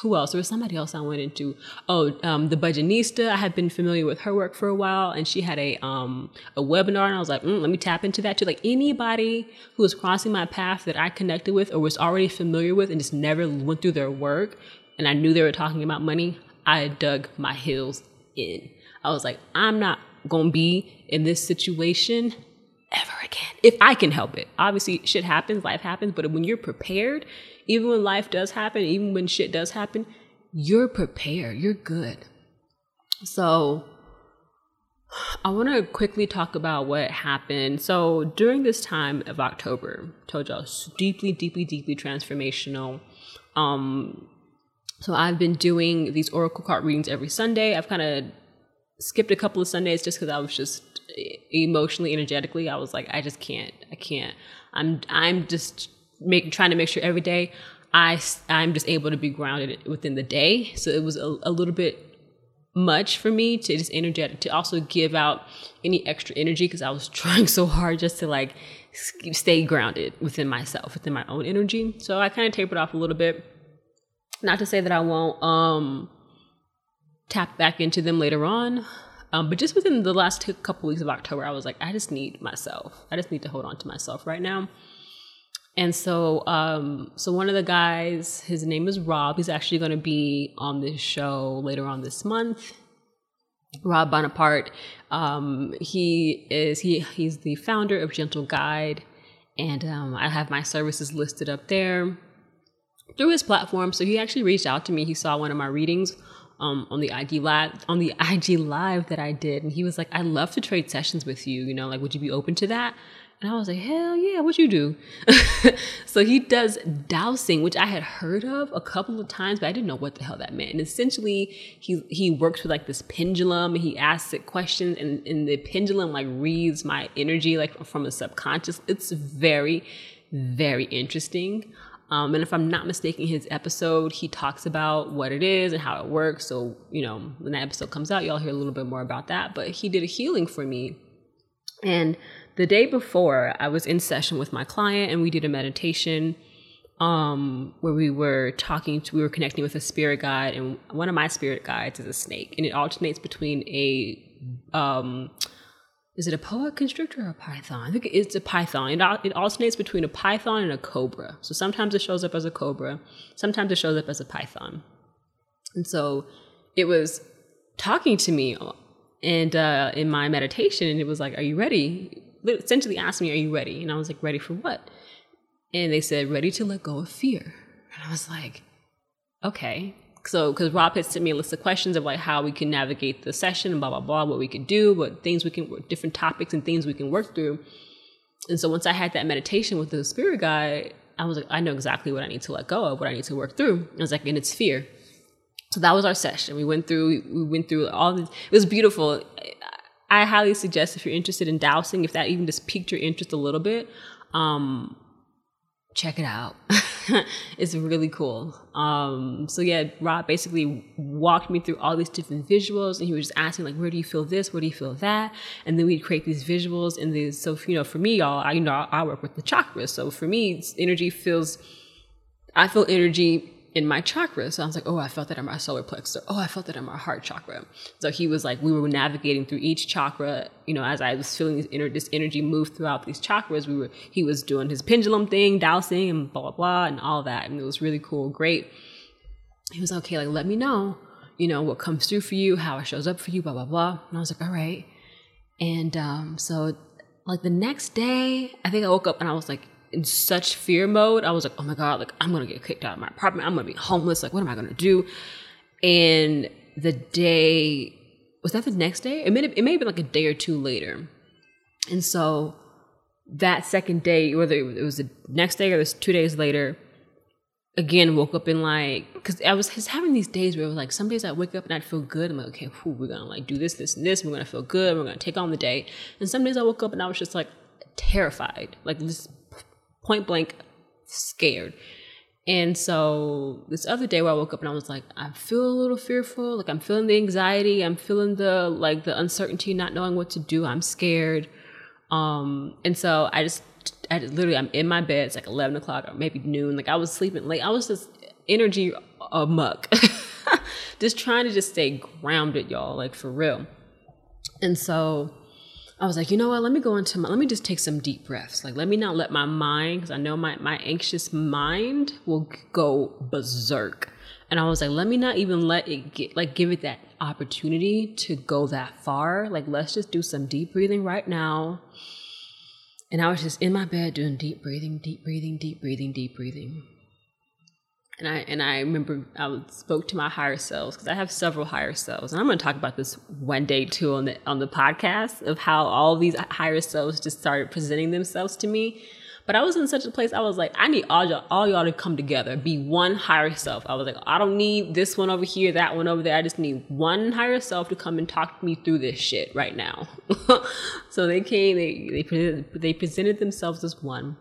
who else? There was somebody else I went into. Oh, um, the Budgetnista. I had been familiar with her work for a while, and she had a um, a webinar, and I was like, mm, let me tap into that too. Like anybody who was crossing my path that I connected with or was already familiar with, and just never went through their work, and I knew they were talking about money. I dug my heels in. I was like, I'm not gonna be in this situation ever again if I can help it. Obviously, shit happens, life happens, but when you're prepared even when life does happen, even when shit does happen, you're prepared. You're good. So, I want to quickly talk about what happened. So, during this time of October, told y'all deeply, deeply, deeply transformational. Um, so I've been doing these oracle card readings every Sunday. I've kind of skipped a couple of Sundays just because I was just emotionally, energetically, I was like, I just can't. I can't. I'm I'm just trying to make sure every day I I'm just able to be grounded within the day. So it was a, a little bit much for me to just energetic to also give out any extra energy because I was trying so hard just to like stay grounded within myself, within my own energy. So I kind of tapered off a little bit. Not to say that I won't um tap back into them later on. Um, but just within the last couple weeks of October, I was like, I just need myself. I just need to hold on to myself right now. And so, um, so one of the guys, his name is Rob. He's actually going to be on this show later on this month. Rob Bonaparte. Um, he is he he's the founder of Gentle Guide, and um, I have my services listed up there through his platform. So he actually reached out to me. He saw one of my readings um, on the IG live on the IG live that I did, and he was like, "I'd love to trade sessions with you. You know, like, would you be open to that?" And I was like, hell yeah, what you do? so he does dowsing, which I had heard of a couple of times, but I didn't know what the hell that meant. And essentially, he he works with like this pendulum and he asks it questions and, and the pendulum like reads my energy like from a subconscious. It's very, very interesting. Um, and if I'm not mistaken, his episode, he talks about what it is and how it works. So, you know, when that episode comes out, y'all hear a little bit more about that. But he did a healing for me. And the day before, I was in session with my client and we did a meditation um, where we were talking to, we were connecting with a spirit guide. And one of my spirit guides is a snake. And it alternates between a, um, is it a boa constrictor or a python? I think it's a python. It, it alternates between a python and a cobra. So sometimes it shows up as a cobra, sometimes it shows up as a python. And so it was talking to me and uh, in my meditation, and it was like, "Are you ready?" Essentially asked me, "Are you ready?" And I was like, "Ready for what?" And they said, "Ready to let go of fear." And I was like, "Okay." So, because Rob had sent me a list of questions of like how we can navigate the session and blah blah blah, what we could do, what things we can, different topics and things we can work through. And so once I had that meditation with the spirit guide, I was like, I know exactly what I need to let go of, what I need to work through. I was like, and it's fear. So that was our session. We went through we went through all this. It was beautiful. I highly suggest if you're interested in dowsing, if that even just piqued your interest a little bit, um, check it out. it's really cool. Um, so yeah, Rob basically walked me through all these different visuals, and he was just asking like, "Where do you feel this? Where do you feel that?" And then we'd create these visuals, and these. So you know, for me, y'all, I you know I work with the chakras. So for me, energy feels. I feel energy in my chakra. So I was like, oh, I felt that in my solar plexus. Oh, I felt that in my heart chakra. So he was like, we were navigating through each chakra. You know, as I was feeling this, inner, this energy move throughout these chakras, we were he was doing his pendulum thing, dowsing, and blah blah blah, and all that. And it was really cool, great. He was like, okay, like let me know, you know, what comes through for you, how it shows up for you, blah blah blah. And I was like, all right. And um, so like the next day, I think I woke up and I was like, in such fear mode. I was like, oh my God, like I'm gonna get kicked out of my apartment. I'm gonna be homeless. Like, what am I gonna do? And the day was that the next day? It may have, it may have been like a day or two later. And so that second day, whether it was the next day or it was two days later, again woke up in like because I was having these days where it was like some days I wake up and I'd feel good. I'm like, okay, whew, we're gonna like do this, this, and this. We're gonna feel good. We're gonna take on the day. And some days I woke up and I was just like terrified, like this point blank scared. And so this other day where I woke up and I was like, I feel a little fearful. Like I'm feeling the anxiety. I'm feeling the like the uncertainty, not knowing what to do. I'm scared. Um, and so I just, I just literally, I'm in my bed. It's like 11 o'clock or maybe noon. Like I was sleeping late. I was just energy muck, just trying to just stay grounded, y'all, like for real. And so I was like, you know what? Let me go into my, let me just take some deep breaths. Like, let me not let my mind, because I know my, my anxious mind will go berserk. And I was like, let me not even let it get, like, give it that opportunity to go that far. Like, let's just do some deep breathing right now. And I was just in my bed doing deep breathing, deep breathing, deep breathing, deep breathing and I and I remember I spoke to my higher selves because I have several higher selves, and I'm going to talk about this one day too on the on the podcast of how all these higher selves just started presenting themselves to me. But I was in such a place I was like, I need all y'all, all y'all to come together, be one higher self. I was like, I don't need this one over here, that one over there. I just need one higher self to come and talk me through this shit right now. so they came, they they presented, they presented themselves as one,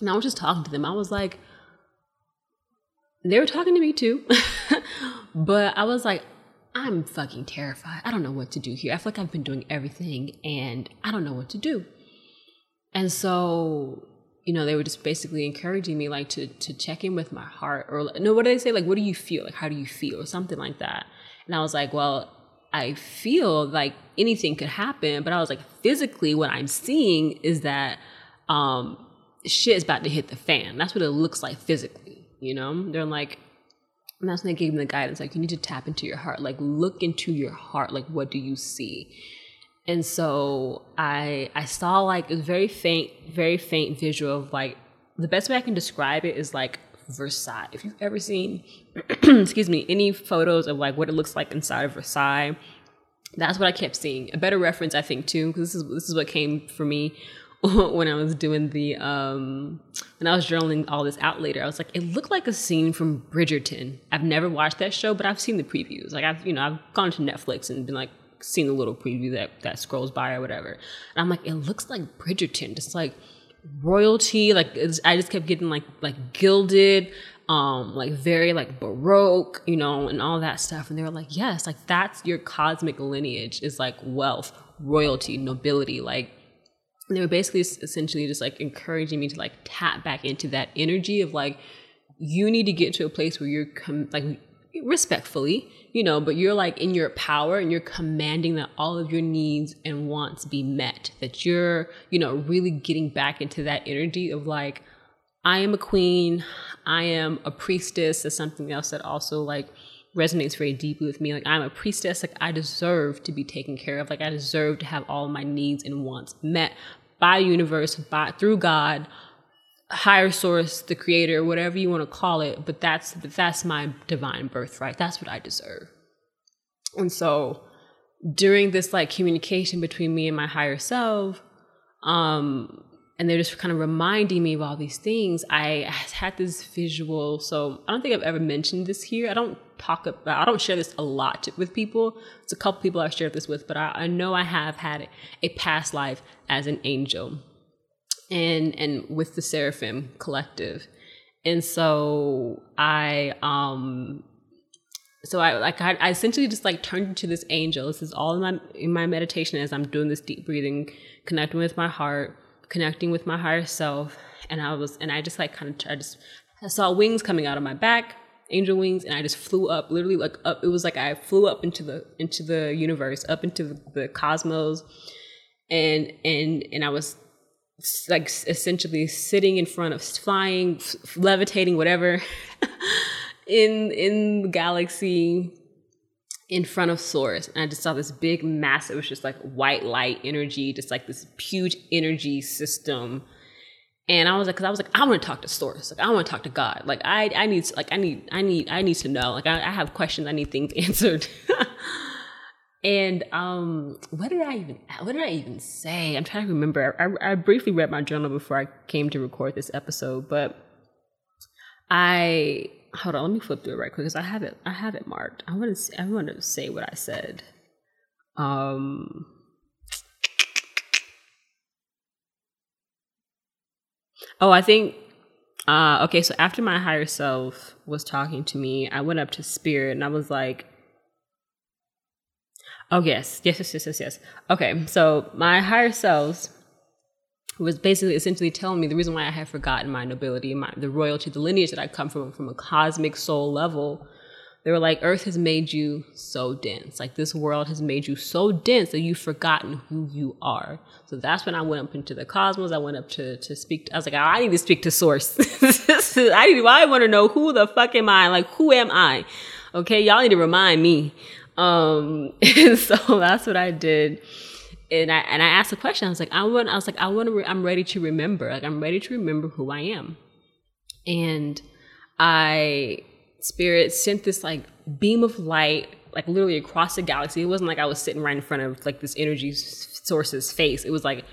and I was just talking to them. I was like they were talking to me too. but I was like, I'm fucking terrified. I don't know what to do here. I feel like I've been doing everything and I don't know what to do. And so, you know, they were just basically encouraging me like to to check in with my heart or no, what do they say? Like, what do you feel? Like, how do you feel? Or something like that. And I was like, well, I feel like anything could happen, but I was like, physically, what I'm seeing is that um, shit is about to hit the fan. That's what it looks like physically, you know? They're like, and that's when they gave me the guidance, like, you need to tap into your heart, like, look into your heart, like, what do you see? And so I I saw like a very faint, very faint visual of like the best way I can describe it is like Versailles. If you've ever seen, excuse me, any photos of like what it looks like inside of Versailles, that's what I kept seeing. A better reference, I think, too, because this is this is what came for me when I was doing the um when I was journaling all this out later. I was like, it looked like a scene from Bridgerton. I've never watched that show, but I've seen the previews. Like I've you know I've gone to Netflix and been like seen the little preview that that scrolls by or whatever. And I'm like, it looks like Bridgerton, just like royalty like i just kept getting like like gilded um like very like baroque you know and all that stuff and they were like yes like that's your cosmic lineage is like wealth royalty nobility like they were basically essentially just like encouraging me to like tap back into that energy of like you need to get to a place where you're com- like respectfully you know, but you're like in your power and you're commanding that all of your needs and wants be met. That you're, you know, really getting back into that energy of like, I am a queen, I am a priestess, is something else that also like resonates very deeply with me. Like I'm a priestess, like I deserve to be taken care of. Like I deserve to have all my needs and wants met by universe, by through God, higher source, the creator, whatever you want to call it, but that's that's my divine birthright. That's what I deserve. And so during this like communication between me and my higher self, um, and they're just kind of reminding me of all these things, I had this visual. So I don't think I've ever mentioned this here. I don't talk about, I don't share this a lot with people. It's a couple people I've shared this with, but I, I know I have had a past life as an angel and and with the Seraphim Collective. And so I um so I like I, I, essentially just like turned into this angel. This is all in my in my meditation as I'm doing this deep breathing, connecting with my heart, connecting with my higher self. And I was and I just like kind of I just I saw wings coming out of my back, angel wings, and I just flew up, literally like up. It was like I flew up into the into the universe, up into the, cosmos, and and and I was like essentially sitting in front of flying, f- levitating, whatever, in in the galaxy in front of Source. And I just saw this big, massive, it was just like white light energy, just like this huge energy system. And I was like, cause I was like, I want to talk to Source. Like, I want to talk to God. Like, I, I need, like, I need, I need, I need to know. Like, I, I have questions. I need things answered. And um, what did I even what did I even say? I'm trying to remember. I, I briefly read my journal before I came to record this episode, but I hold on. Let me flip through it right quick because I have it. I have it marked. I want to. I want to say what I said. Um. Oh, I think. Uh, okay, so after my higher self was talking to me, I went up to spirit and I was like, Oh yes, yes, yes, yes, yes, yes. Okay, so my higher selves was basically essentially telling me the reason why I had forgotten my nobility, my the royalty, the lineage that I come from, from a cosmic soul level. They were like, Earth has made you so dense. Like this world has made you so dense that you've forgotten who you are. So that's when I went up into the cosmos. I went up to to speak. To, I was like, I need to speak to Source. I need. I want to know who the fuck am I? Like, who am I? Okay, y'all need to remind me. Um, and so that's what I did. And I and I asked a question. I was like, I want. I was like, I want to. Re- I'm ready to remember. Like, I'm ready to remember who I am. And I spirit sent this like beam of light, like literally across the galaxy. It wasn't like I was sitting right in front of like this energy source's face. It was like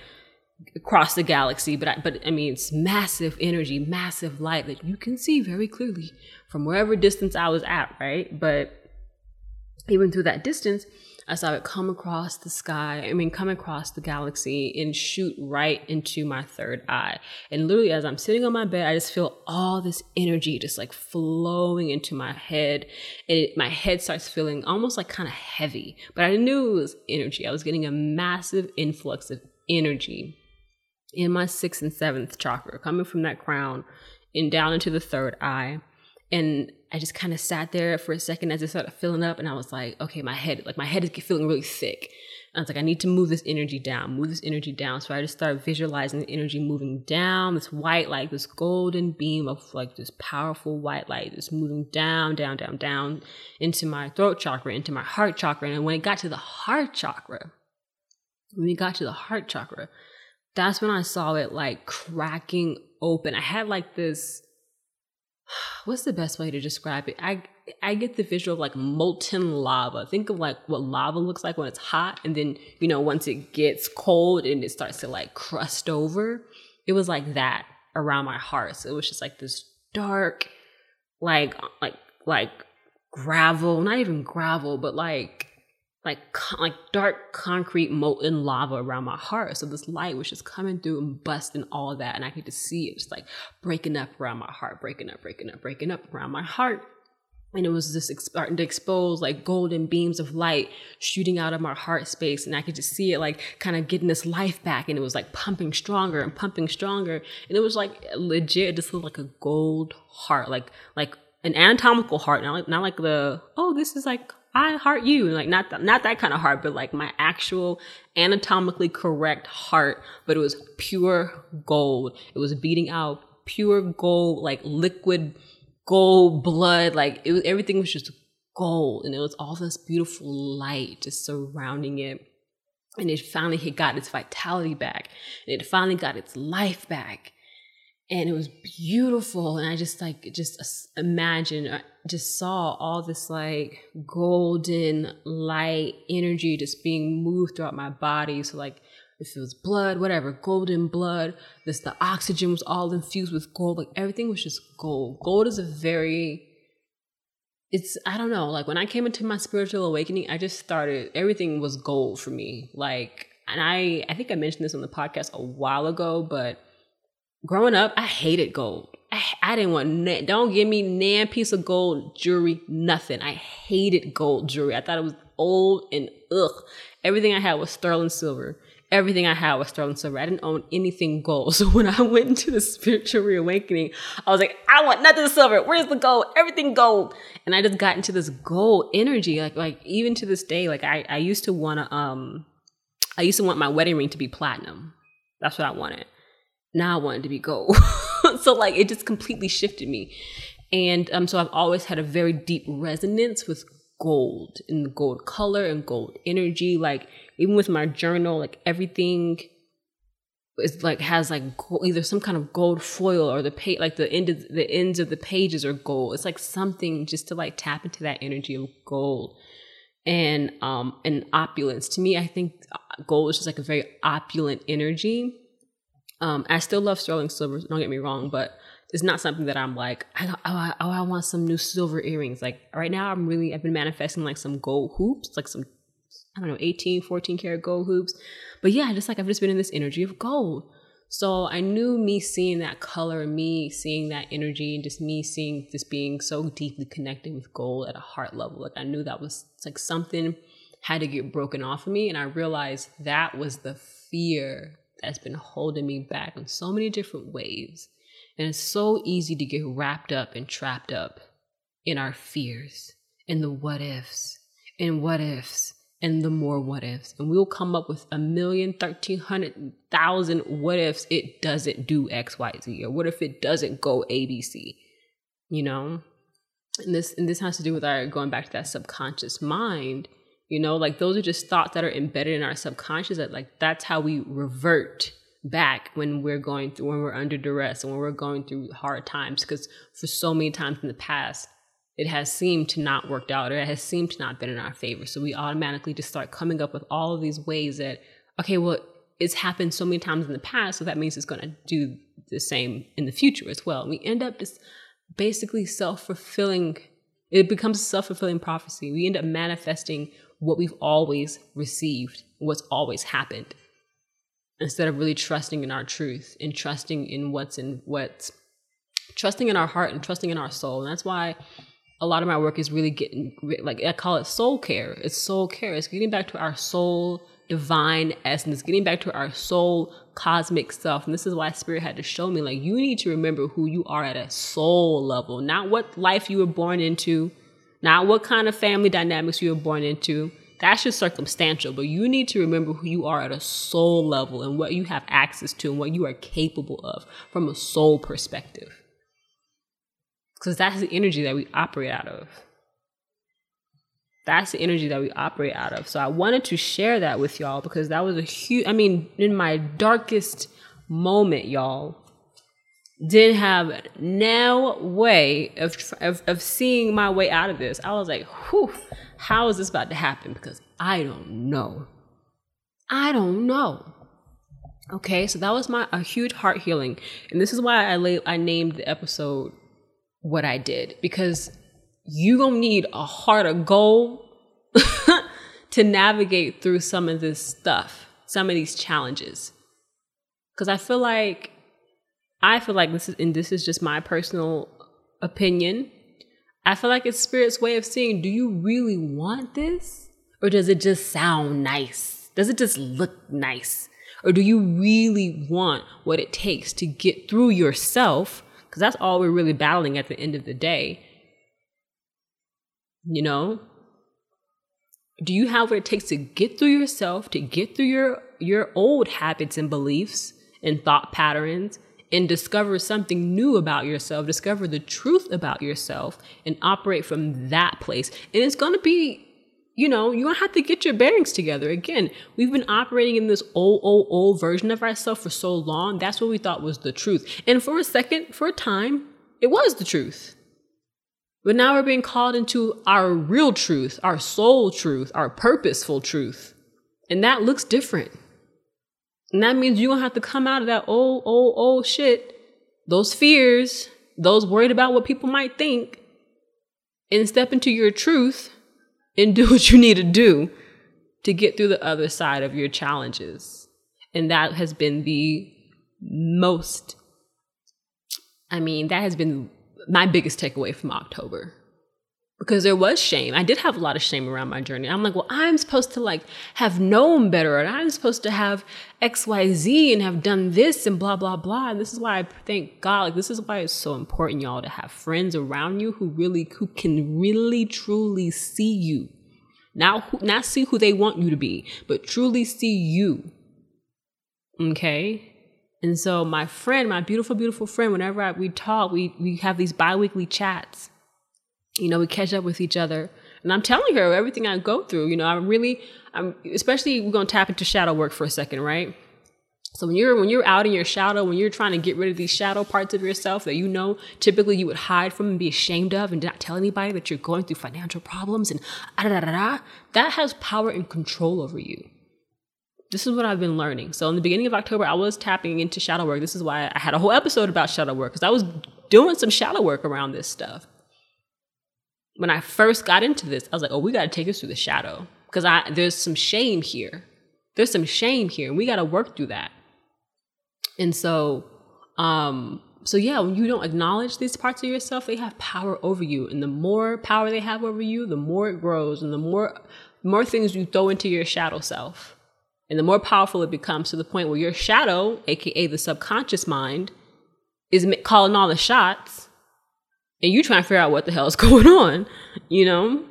across the galaxy, but I, but I mean, it's massive energy, massive light that you can see very clearly from wherever distance I was at, right? But even through that distance, I saw it come across the sky, I mean, come across the galaxy and shoot right into my third eye. And literally, as I'm sitting on my bed, I just feel all this energy just like flowing into my head. And it, my head starts feeling almost like kind of heavy, but I knew it was energy. I was getting a massive influx of energy in my sixth and seventh chakra coming from that crown and down into the third eye. And I just kind of sat there for a second as it started filling up, and I was like, okay, my head, like my head is feeling really thick. And I was like, I need to move this energy down, move this energy down. So I just started visualizing the energy moving down, this white light, this golden beam of like this powerful white light, just moving down, down, down, down into my throat chakra, into my heart chakra. And when it got to the heart chakra, when it got to the heart chakra, that's when I saw it like cracking open. I had like this what's the best way to describe it? I I get the visual of like molten lava. Think of like what lava looks like when it's hot, and then you know once it gets cold and it starts to like crust over. It was like that around my heart. So it was just like this dark, like like like gravel, not even gravel, but like like like dark concrete molten lava around my heart. So this light was just coming through and busting all that, and I could just see it just like breaking up around my heart, breaking up, breaking up, breaking up around my heart. And it was just starting to expose like golden beams of light shooting out of my heart space. And I could just see it like kind of getting this life back. And it was like pumping stronger and pumping stronger. And it was like legit, just looked like a gold heart, like, like an anatomical heart, not like, not like the, oh, this is like I heart you. Like not th- not that kind of heart, but like my actual anatomically correct heart. But it was pure gold. It was beating out pure gold, like liquid gold blood. Like it was, everything was just gold, and it was all this beautiful light just surrounding it. And it finally had got its vitality back. And it finally got its life back and it was beautiful and i just like just imagine I just saw all this like golden light energy just being moved throughout my body. So like if it was blood whatever golden blood this the oxygen was all infused with gold like everything was just gold. Gold is a very it's i don't know like when i came into my spiritual awakening i just started everything was gold for me. Like and i i think i mentioned this on the podcast a while ago but growing up, I hated gold. I, didn't want, na- don't give me nan piece of gold jewelry, nothing. I hated gold jewelry. I thought it was old and ugh. Everything I had was sterling silver. Everything I had was sterling silver. I didn't own anything gold. So when I went into the spiritual reawakening, I was like, I want nothing silver. Where's the gold? Everything gold. And I just got into this gold energy. Like, like even to this day, like I, I used to want to, um, I used to want my wedding ring to be platinum. That's what I wanted now I wanted to be gold. so like it just completely shifted me. And um, so I've always had a very deep resonance with gold and gold color and gold energy. Like even with my journal, like everything is like has like gold, either some kind of gold foil or the page like the end of the ends of the pages are gold. It's like something just to like tap into that energy of gold and um and opulence. To me, I think gold is just like a very opulent energy um, I still love sterling silver. Don't get me wrong, but it's not something that I'm like, I, oh, I, oh, I want some new silver earrings. Like right now, I'm really, I've been manifesting like some gold hoops, like some, I don't know, 18, 14 karat gold hoops. But yeah, just like I've just been in this energy of gold. So I knew me seeing that color, me seeing that energy, and just me seeing this being so deeply connected with gold at a heart level. Like I knew that was like something had to get broken off of me. And I realized that was the fear that's been holding me back in so many different ways. And it's so easy to get wrapped up and trapped up in our fears, in the what ifs, in what ifs, and the more what ifs. And we'll come up with a million, thirteen hundred thousand what ifs it doesn't do X, Y, Z, or what if it doesn't go ABC, you know? And this and this has to do with our going back to that subconscious mind you know, like those are just thoughts that are embedded in our subconscious that like that's how we revert back when we're going through when we're under duress and when we're going through hard times. Because for so many times in the past it has seemed to not worked out or it has seemed to not been in our favor. So we automatically just start coming up with all of these ways that okay well it's happened so many times in the past so that means it's going to do the same in the future as well. We end up just basically self-fulfilling it becomes a self-fulfilling prophecy. We end up manifesting what we've always received, what's always happened, instead of really trusting in our truth and trusting in what's in what's trusting in our heart and trusting in our soul. And that's why a lot of my work is really getting like I call it soul care. It's soul care. It's getting back to our soul divine essence, getting back to our soul cosmic self. And this is why spirit had to show me like you need to remember who you are at a soul level, not what life you were born into, not what kind of family dynamics you were born into. That's just circumstantial, but you need to remember who you are at a soul level and what you have access to and what you are capable of from a soul perspective because that's the energy that we operate out of. That's the energy that we operate out of. So I wanted to share that with y'all because that was a huge, I mean, in my darkest moment, y'all, didn't have no way of, of, of seeing my way out of this. I was like, whew, how is this about to happen? Because I don't know. I don't know. Okay, so that was my a huge heart healing, and this is why I lay, I named the episode what I did because you gonna need a heart of gold to navigate through some of this stuff, some of these challenges. Because I feel like I feel like this is and this is just my personal opinion. I feel like it's spirit's way of saying, do you really want this? Or does it just sound nice? Does it just look nice? Or do you really want what it takes to get through yourself because that's all we're really battling at the end of the day. You know? Do you have what it takes to get through yourself, to get through your your old habits and beliefs and thought patterns and discover something new about yourself, discover the truth about yourself and operate from that place. And it's going to be you know, you have to get your bearings together. Again, we've been operating in this old, old, old version of ourselves for so long. That's what we thought was the truth. And for a second, for a time, it was the truth. But now we're being called into our real truth, our soul truth, our purposeful truth. And that looks different. And that means you're to have to come out of that old, old, old shit, those fears, those worried about what people might think, and step into your truth and do what you need to do to get through the other side of your challenges. And that has been the most, I mean, that has been my biggest takeaway from October because there was shame. I did have a lot of shame around my journey. I'm like, well, I'm supposed to like have known better and I'm supposed to have XYZ and have done this and blah, blah, blah. And this is why I thank God, like, this is why it's so important, y'all, to have friends around you who really, who can really, truly see you. Now, not see who they want you to be, but truly see you. Okay? And so my friend, my beautiful, beautiful friend, whenever I, we talk, we, we have these bi-weekly chats you know, we catch up with each other. And I'm telling her everything I go through. You know, I'm really, I'm especially we're gonna tap into shadow work for a second, right? So when you're when you're out in your shadow, when you're trying to get rid of these shadow parts of yourself that you know typically you would hide from and be ashamed of and not tell anybody that you're going through financial problems and ah, da da da da, that has power and control over you. This is what I've been learning. So in the beginning of October, I was tapping into shadow work. This is why I had a whole episode about shadow work because I was doing some shadow work around this stuff when I first got into this, I was like, oh, we got to take this through the shadow because I there's some shame here. There's some shame here, and we got to work through that. And so, um, so yeah, when you don't acknowledge these parts of yourself, they have power over you, and the more power they have over you, the more it grows, and the more more things you throw into your shadow self, and the more powerful it becomes to the point where your shadow, aka the subconscious mind, is calling all the shots and you trying to figure out what the hell is going on, you know?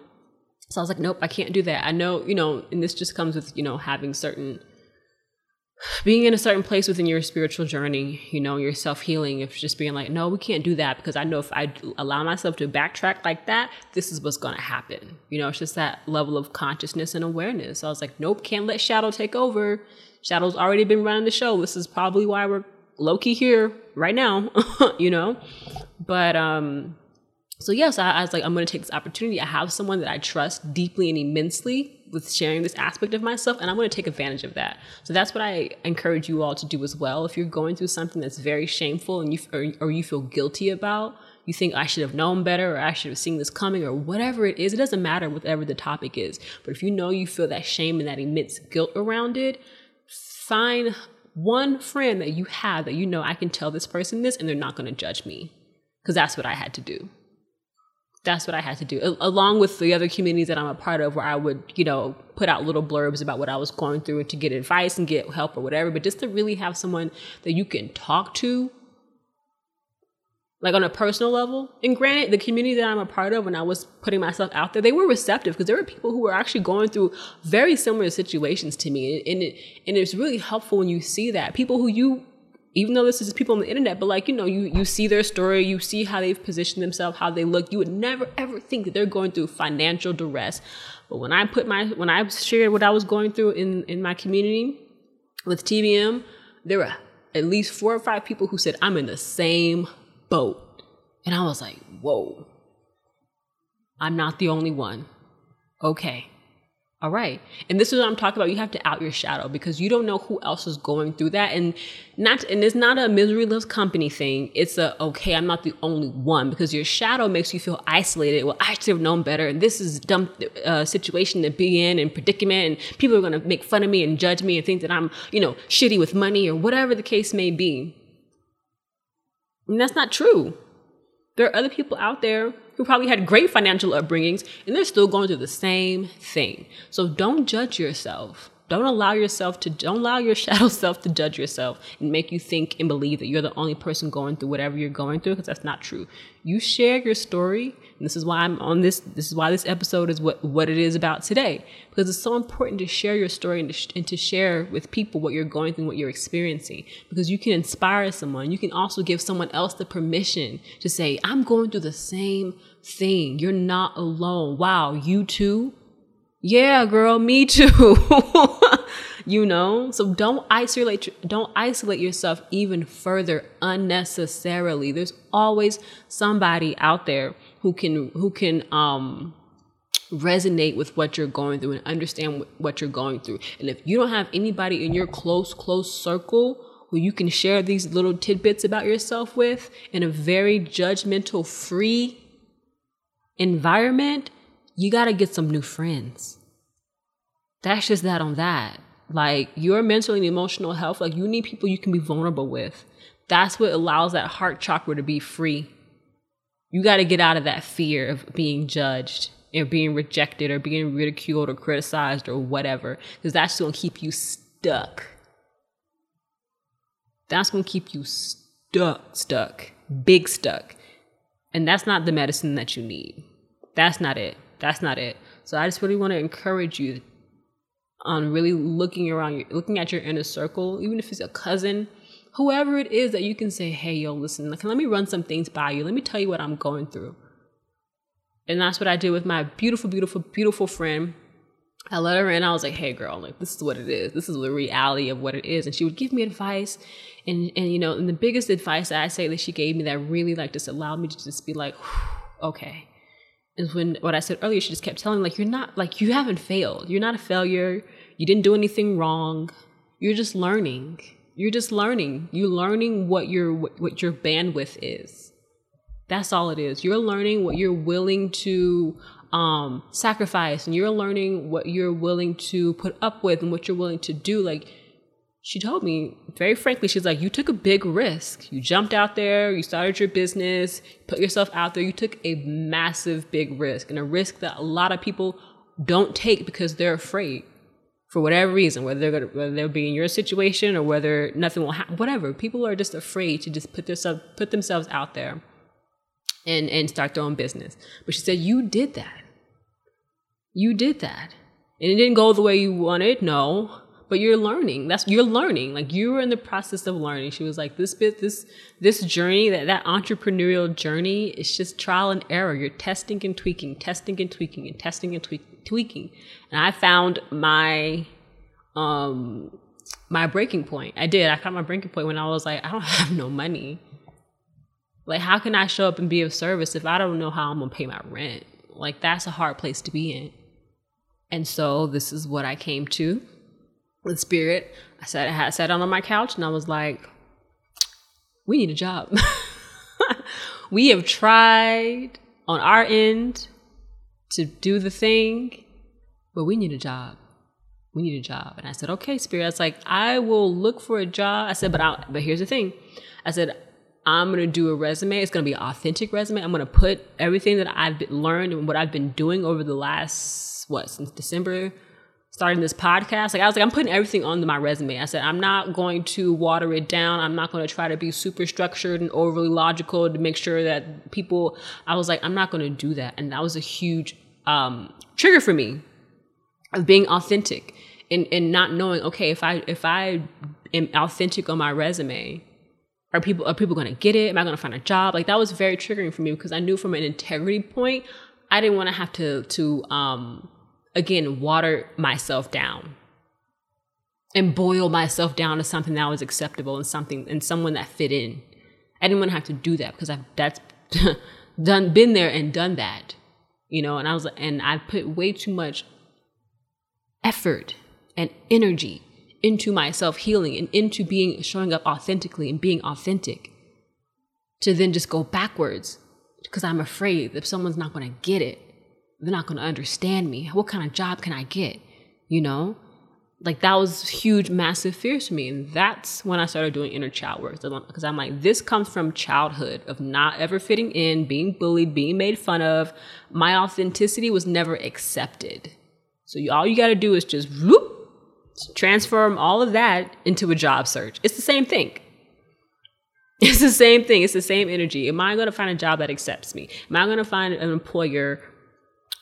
So I was like, nope, I can't do that. I know, you know, and this just comes with, you know, having certain, being in a certain place within your spiritual journey, you know, your self healing, if just being like, no, we can't do that because I know if I allow myself to backtrack like that, this is what's going to happen. You know, it's just that level of consciousness and awareness. So I was like, nope, can't let shadow take over. Shadow's already been running the show. This is probably why we're low key here right now, you know? But um, so yes, yeah, so I, I was like, I'm to take this opportunity. I have someone that I trust deeply and immensely with sharing this aspect of myself, and I'm going to take advantage of that. So that's what I encourage you all to do as well. If you're going through something that's very shameful and you or, or you feel guilty about, you think I should have known better or I should have seen this coming or whatever it is. It doesn't matter whatever the topic is. But if you know you feel that shame and that immense guilt around it, find one friend that you have that you know I can tell this person this and they're not going to judge me. Because that's what I had to do. That's what I had to do, along with the other communities that I'm a part of, where I would, you know, put out little blurbs about what I was going through to get advice and get help or whatever. But just to really have someone that you can talk to like on a personal level. And granted, the community that I'm a part of, when I was putting myself out there, they were receptive because there were people who were actually going through very similar situations to me, and it and it's really helpful when you see that people who you. Even though this is people on the internet, but like you know, you you see their story, you see how they've positioned themselves, how they look. You would never ever think that they're going through financial duress. But when I put my when I shared what I was going through in in my community with TBM, there were at least four or five people who said I'm in the same boat. And I was like, whoa, I'm not the only one. Okay. All right. And this is what I'm talking about. You have to out your shadow because you don't know who else is going through that. And not and it's not a misery loves company thing. It's a okay, I'm not the only one because your shadow makes you feel isolated. Well, I should have known better. And this is dumb uh, situation to be in and predicament. And people are gonna make fun of me and judge me and think that I'm, you know, shitty with money or whatever the case may be. And that's not true. There are other people out there who probably had great financial upbringings and they're still going through the same thing. So don't judge yourself. Don't allow yourself to don't allow your shadow self to judge yourself and make you think and believe that you're the only person going through whatever you're going through because that's not true. You share your story, and this is why I'm on this this is why this episode is what what it is about today because it's so important to share your story and to, sh- and to share with people what you're going through, what you're experiencing because you can inspire someone. You can also give someone else the permission to say, "I'm going through the same thing. You're not alone. Wow, you too?" Yeah, girl, me too. you know? So don't isolate don't isolate yourself even further unnecessarily. There's always somebody out there who can who can um resonate with what you're going through and understand what you're going through. And if you don't have anybody in your close close circle who you can share these little tidbits about yourself with in a very judgmental free environment, you got to get some new friends. That's just that on that. Like your mental and emotional health, like you need people you can be vulnerable with. That's what allows that heart chakra to be free. You got to get out of that fear of being judged or being rejected or being ridiculed or criticized or whatever, because that's going to keep you stuck. That's going to keep you stuck, stuck, big stuck. And that's not the medicine that you need. That's not it. That's not it. So I just really want to encourage you on really looking around, looking at your inner circle, even if it's a cousin, whoever it is that you can say, hey, yo, listen, let me run some things by you. Let me tell you what I'm going through. And that's what I did with my beautiful, beautiful, beautiful friend. I let her in. I was like, hey, girl, like, this is what it is. This is the reality of what it is. And she would give me advice. And, and you know, and the biggest advice that I say that she gave me that really, like, just allowed me to just be like, okay is when what I said earlier, she just kept telling me, like, you're not, like, you haven't failed. You're not a failure. You didn't do anything wrong. You're just learning. You're just learning. You're learning what your what your bandwidth is. That's all it is. You're learning what you're willing to um, sacrifice, and you're learning what you're willing to put up with, and what you're willing to do. Like she told me very frankly, she's like, You took a big risk. You jumped out there, you started your business, put yourself out there. You took a massive, big risk, and a risk that a lot of people don't take because they're afraid for whatever reason, whether they're gonna, whether they'll be in your situation or whether nothing will happen, whatever. People are just afraid to just put themselves put themselves out there and and start their own business. But she said, You did that. You did that. And it didn't go the way you wanted, no but you're learning that's you're learning like you were in the process of learning she was like this bit this this journey that that entrepreneurial journey is just trial and error you're testing and tweaking testing and tweaking and testing and tweak, tweaking. And i found my um my breaking point. I did. I found my breaking point when i was like i don't have no money. Like how can i show up and be of service if i don't know how i'm gonna pay my rent? Like that's a hard place to be in. And so this is what i came to with spirit. I sat, I had sat down on my couch and I was like, we need a job. we have tried on our end to do the thing, but we need a job. We need a job. And I said, okay, Spirit. I was like, I will look for a job. I said, but I'll, but here's the thing. I said, I'm gonna do a resume. It's gonna be an authentic resume. I'm gonna put everything that I've learned and what I've been doing over the last what since December, starting this podcast. Like I was like, I'm putting everything on my resume. I said I'm not going to water it down. I'm not going to try to be super structured and overly logical to make sure that people. I was like, I'm not going to do that, and that was a huge um, trigger for me of being authentic and and not knowing. Okay, if I if I am authentic on my resume are people are people going to get it? Am I going to find a job? Like that was very triggering for me because I knew from an integrity point, I didn't want to have to to um again water myself down and boil myself down to something that was acceptable and something and someone that fit in. I didn't want to have to do that because I've that's done been there and done that. You know, and I was and I put way too much effort and energy into my self healing and into being showing up authentically and being authentic to then just go backwards because I'm afraid that someone's not going to get it. They're not going to understand me. What kind of job can I get? You know? Like that was huge, massive fears for me. And that's when I started doing inner child work. Because I'm like, this comes from childhood of not ever fitting in, being bullied, being made fun of. My authenticity was never accepted. So you, all you got to do is just whoop, transform all of that into a job search. It's the same thing. It's the same thing. It's the same energy. Am I going to find a job that accepts me? Am I going to find an employer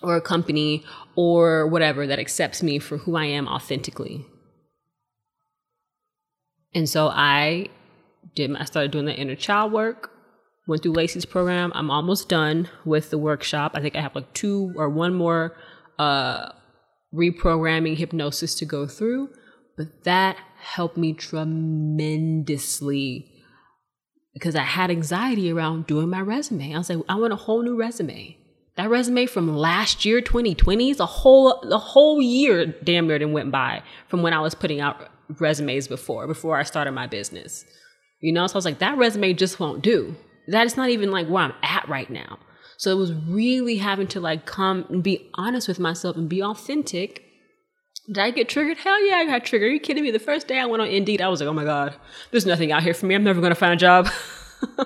or a company or whatever that accepts me for who I am authentically? And so I did. I started doing the inner child work. Went through Lacy's program. I'm almost done with the workshop. I think I have like two or one more uh, reprogramming hypnosis to go through, but that helped me tremendously because I had anxiety around doing my resume. I was like, I want a whole new resume. That resume from last year, 2020, is a whole the whole year damn near went by from when I was putting out resumes before, before I started my business. You know, so I was like, that resume just won't do. That is not even like where I'm at right now. So it was really having to like come and be honest with myself and be authentic. Did I get triggered? Hell yeah, I got triggered. Are you kidding me? The first day I went on Indeed, I was like, oh my God, there's nothing out here for me. I'm never gonna find a job.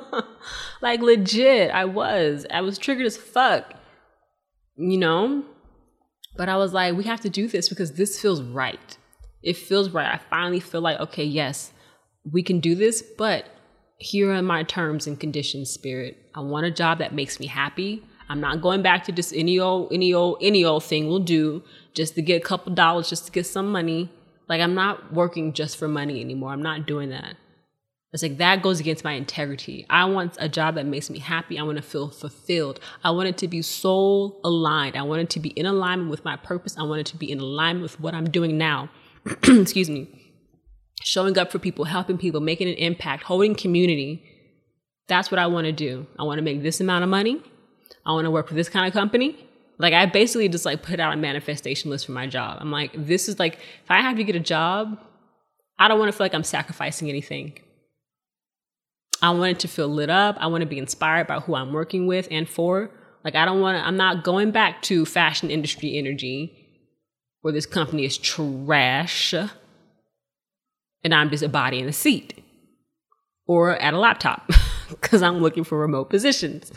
like legit, I was. I was triggered as fuck. You know? But I was like, we have to do this because this feels right. It feels right. I finally feel like, okay, yes, we can do this, but here are my terms and conditions, spirit. I want a job that makes me happy. I'm not going back to just any old, any old, any old thing we'll do just to get a couple dollars, just to get some money. Like I'm not working just for money anymore. I'm not doing that. It's like that goes against my integrity. I want a job that makes me happy. I want to feel fulfilled. I want it to be soul aligned. I want it to be in alignment with my purpose. I want it to be in alignment with what I'm doing now. Excuse me showing up for people, helping people, making an impact, holding community. That's what I want to do. I want to make this amount of money. I want to work for this kind of company. Like I basically just like put out a manifestation list for my job. I'm like, this is like if I have to get a job, I don't want to feel like I'm sacrificing anything. I want it to feel lit up. I want to be inspired by who I'm working with and for. Like I don't want to I'm not going back to fashion industry energy where this company is trash and I'm just a body in a seat or at a laptop because I'm looking for remote positions.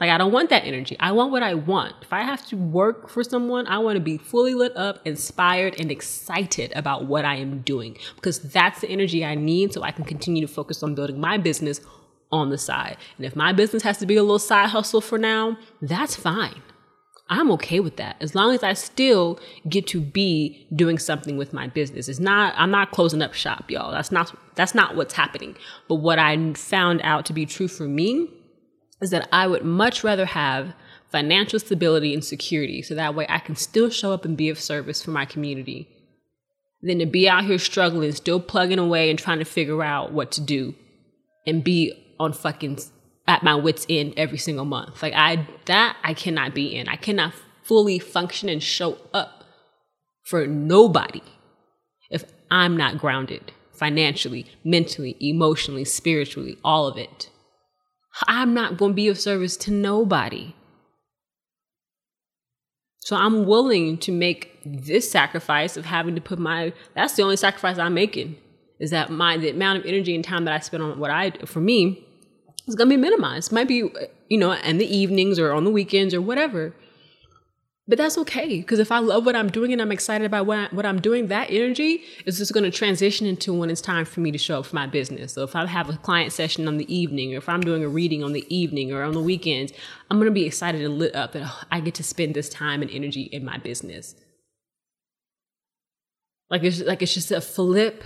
Like, I don't want that energy. I want what I want. If I have to work for someone, I want to be fully lit up, inspired, and excited about what I am doing because that's the energy I need so I can continue to focus on building my business on the side. And if my business has to be a little side hustle for now, that's fine. I'm okay with that as long as I still get to be doing something with my business. It's not I'm not closing up shop, y'all. That's not that's not what's happening. But what I found out to be true for me is that I would much rather have financial stability and security so that way I can still show up and be of service for my community than to be out here struggling, still plugging away and trying to figure out what to do and be on fucking at my wits end every single month. Like I that I cannot be in. I cannot fully function and show up for nobody if I'm not grounded financially, mentally, emotionally, spiritually, all of it. I'm not going to be of service to nobody. So I'm willing to make this sacrifice of having to put my that's the only sacrifice I'm making is that my the amount of energy and time that I spend on what I for me is going to be minimized. Might be you know in the evenings or on the weekends or whatever. But that's okay because if I love what I'm doing and I'm excited about what, I, what I'm doing, that energy is just going to transition into when it's time for me to show up for my business. So if I have a client session on the evening, or if I'm doing a reading on the evening or on the weekends, I'm going to be excited and lit up that oh, I get to spend this time and energy in my business. Like it's like it's just a flip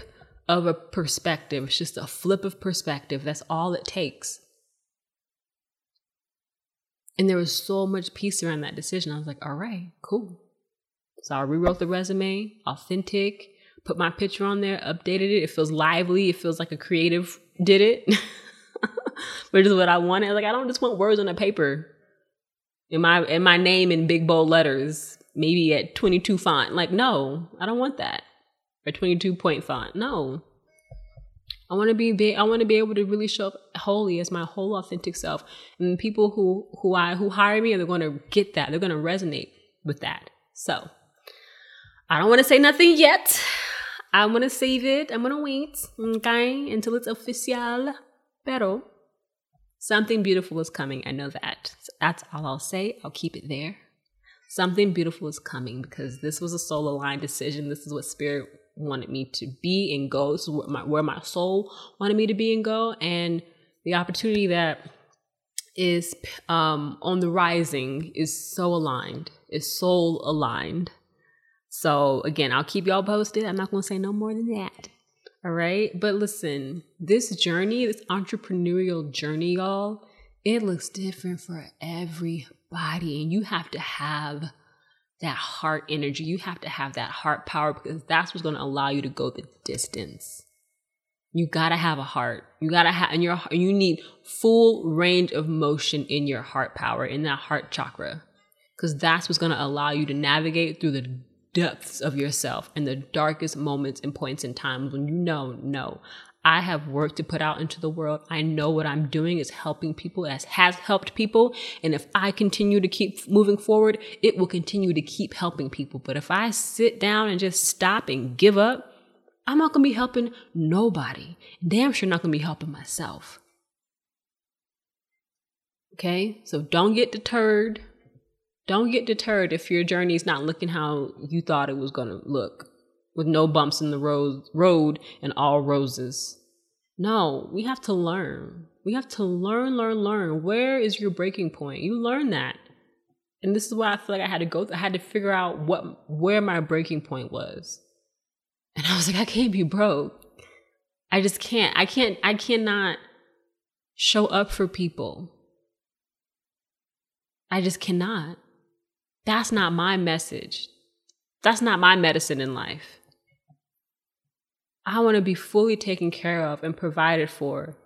of a perspective. It's just a flip of perspective. That's all it takes. And there was so much peace around that decision. I was like, all right, cool. So I rewrote the resume, authentic, put my picture on there, updated it. It feels lively. It feels like a creative did it, which is what I wanted. Like I don't just want words on a paper. In my in my name in big bold letters, maybe at 22 font. Like no, I don't want that. Or 22 point font. No. I want to be I want to be able to really show up wholly as my whole authentic self. And people who who I who hire me, they're going to get that. They're going to resonate with that. So I don't want to say nothing yet. I'm gonna save it. I'm to wait, okay, until it's official. Pero something beautiful is coming. I know that. That's all I'll say. I'll keep it there. Something beautiful is coming because this was a soul aligned decision. This is what spirit wanted me to be and go. This is where my, where my soul wanted me to be and go. And the opportunity that is um, on the rising is so aligned, is soul aligned. So again, I'll keep y'all posted. I'm not going to say no more than that. All right. But listen, this journey, this entrepreneurial journey, y'all, it looks different for everybody. And you have to have that heart energy. You have to have that heart power because that's what's going to allow you to go the distance. You gotta have a heart. You gotta have, and your you need full range of motion in your heart power, in that heart chakra, because that's what's gonna allow you to navigate through the depths of yourself and the darkest moments and points in times when you know, no, I have work to put out into the world. I know what I'm doing is helping people, as has helped people. And if I continue to keep moving forward, it will continue to keep helping people. But if I sit down and just stop and give up, I'm not to be helping nobody. Damn sure not to be helping myself. Okay? So don't get deterred. Don't get deterred if your journey is not looking how you thought it was to look with no bumps in the road, road and all roses. No, we have to learn. We have to learn, learn, learn. Where is your breaking point? You learn that. And this is why I feel like I had to go, I had to figure out what, where my breaking point was. And I was like, I can't be broke. I just can't. I can't, I cannot show up for people. I just cannot. That's not my message. That's not my medicine in life. I want to be fully taken care of and provided for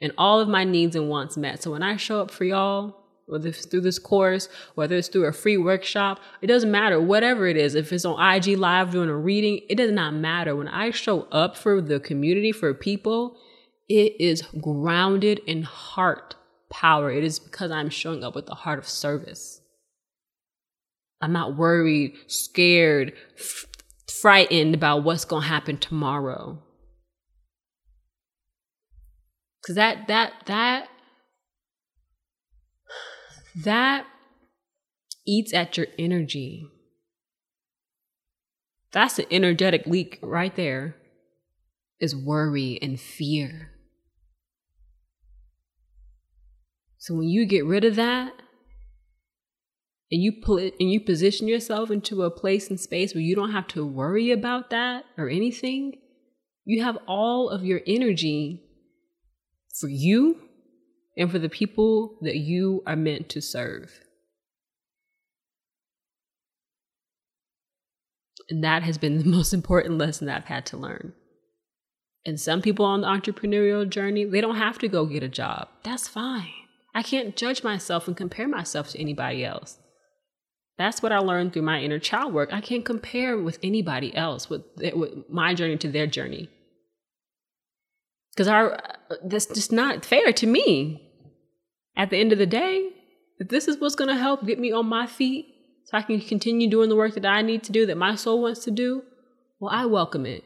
and all of my needs and wants met. So when I show up for y'all, whether it's through this course, whether it's through a free workshop, it doesn't matter. Whatever it is, if it's on IG Live doing a reading, it does not matter. When I show up for the community, for people, it is grounded in heart power. It is because I'm showing up with the heart of service. I'm not worried, scared, frightened about what's going to happen tomorrow. Cuz that that that that eats at your energy. That's an energetic leak right there. Is worry and fear. So when you get rid of that, and you pull it and you position yourself into a place and space where you don't have to worry about that or anything, you have all of your energy for you and for the people that you are meant to serve. And that has been the most important lesson that I've had to learn. And some people on the entrepreneurial journey, they don't have to go get a job. That's fine. I can't judge myself and compare myself to anybody else. That's what I learned through my inner child work. I can't compare with anybody else with, with my journey to their journey. Because our uh, that's just not fair to me. at the end of the day, if this is what's going to help get me on my feet so I can continue doing the work that I need to do, that my soul wants to do, well, I welcome it.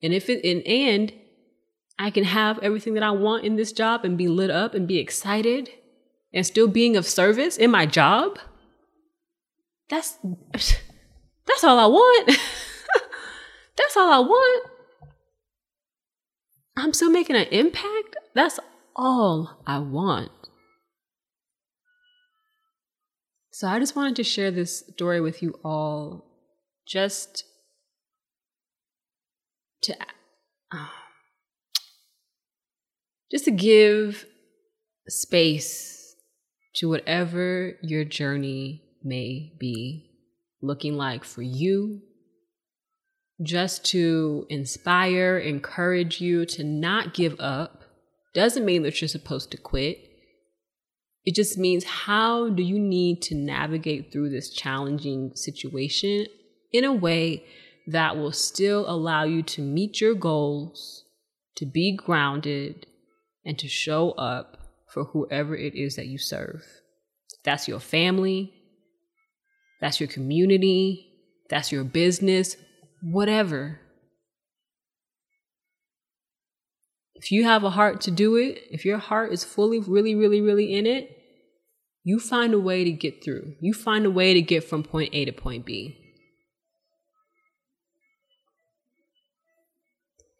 And if it, and, and I can have everything that I want in this job and be lit up and be excited and still being of service in my job, that's, that's all I want. that's all I want. I'm still making an impact. That's all I want. So I just wanted to share this story with you all just to uh, just to give space to whatever your journey may be looking like for you just to inspire encourage you to not give up. Doesn't mean that you're supposed to quit. It just means how do you need to navigate through this challenging situation in a way that will still allow you to meet your goals, to be grounded, and to show up for whoever it is that you serve. That's your family, that's your community, that's your business, whatever. If you have a heart to do it, if your heart is fully, really, really, really in it, you find a way to get through. You find a way to get from point A to point B.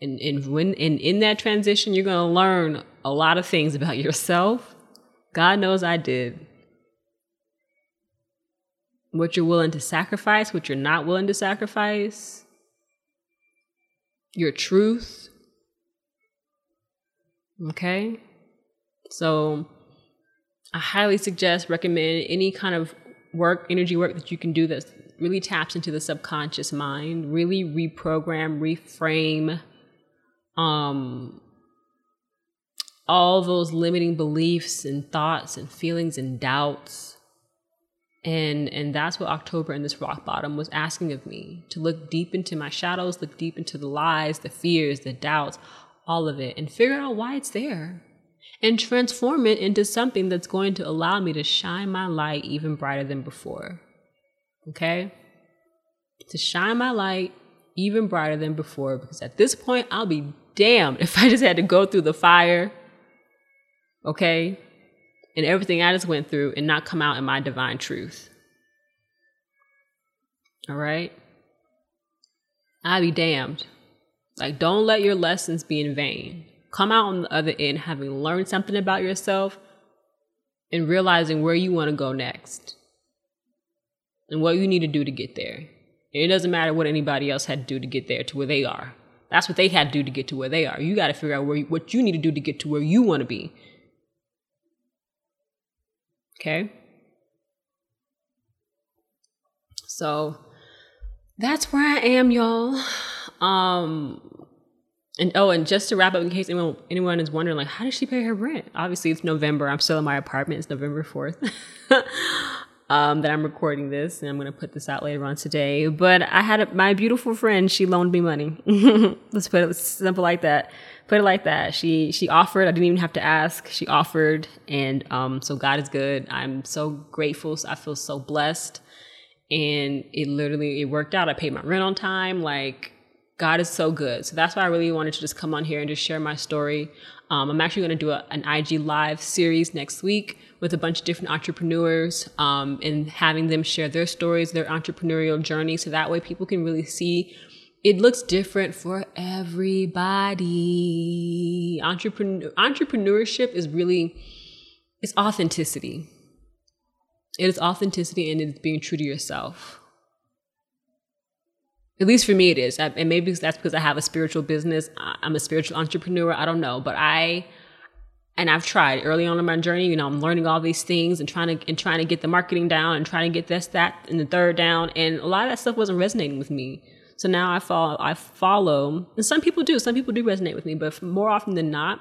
And, and when and in that transition, you're gonna learn a lot of things about yourself. God knows I did. What you're willing to sacrifice, what you're not willing to sacrifice, your truth, Okay. So I highly suggest, recommend any kind of work, energy work that you can do that really taps into the subconscious mind, really reprogram, reframe um all those limiting beliefs and thoughts and feelings and doubts. And and that's what October and this rock bottom was asking of me to look deep into my shadows, look deep into the lies, the fears, the doubts, all of it and figure out why it's there and transform it into something that's going to allow me to shine my light even brighter than before. Okay? To shine my light even brighter than before because at this point I'll be damned if I just had to go through the fire, okay, and everything I just went through and not come out in my divine truth. All right? I'll be damned. Like, don't let your lessons be in vain. Come out on the other end having learned something about yourself and realizing where you want to go next and what you need to do to get there. And it doesn't matter what anybody else had to do to get there to where they are. That's what they had to do to get to where they are. You got to figure out where you, what you need to do to get to where you want to be. Okay? So that's where I am, y'all. Um, and oh, and just to wrap up, in case anyone anyone is wondering, like, how does she pay her rent? Obviously, it's November. I'm still in my apartment. It's November fourth. um, that I'm recording this, and I'm gonna put this out later on today. But I had a, my beautiful friend. She loaned me money. Let's put it simple like that. Put it like that. She she offered. I didn't even have to ask. She offered, and um, so God is good. I'm so grateful. I feel so blessed, and it literally it worked out. I paid my rent on time. Like God is so good. So that's why I really wanted to just come on here and just share my story. Um, I'm actually going to do a, an IG live series next week with a bunch of different entrepreneurs um, and having them share their stories, their entrepreneurial journey. So that way people can really see it looks different for everybody. Entrepreneur, entrepreneurship is really, it's authenticity. It is authenticity and it's being true to yourself. At least for me, it is. And maybe that's because I have a spiritual business. I'm a spiritual entrepreneur. I don't know, but I and I've tried early on in my journey. You know, I'm learning all these things and trying to and trying to get the marketing down and trying to get this, that, and the third down. And a lot of that stuff wasn't resonating with me. So now I follow. I follow, and some people do. Some people do resonate with me, but more often than not,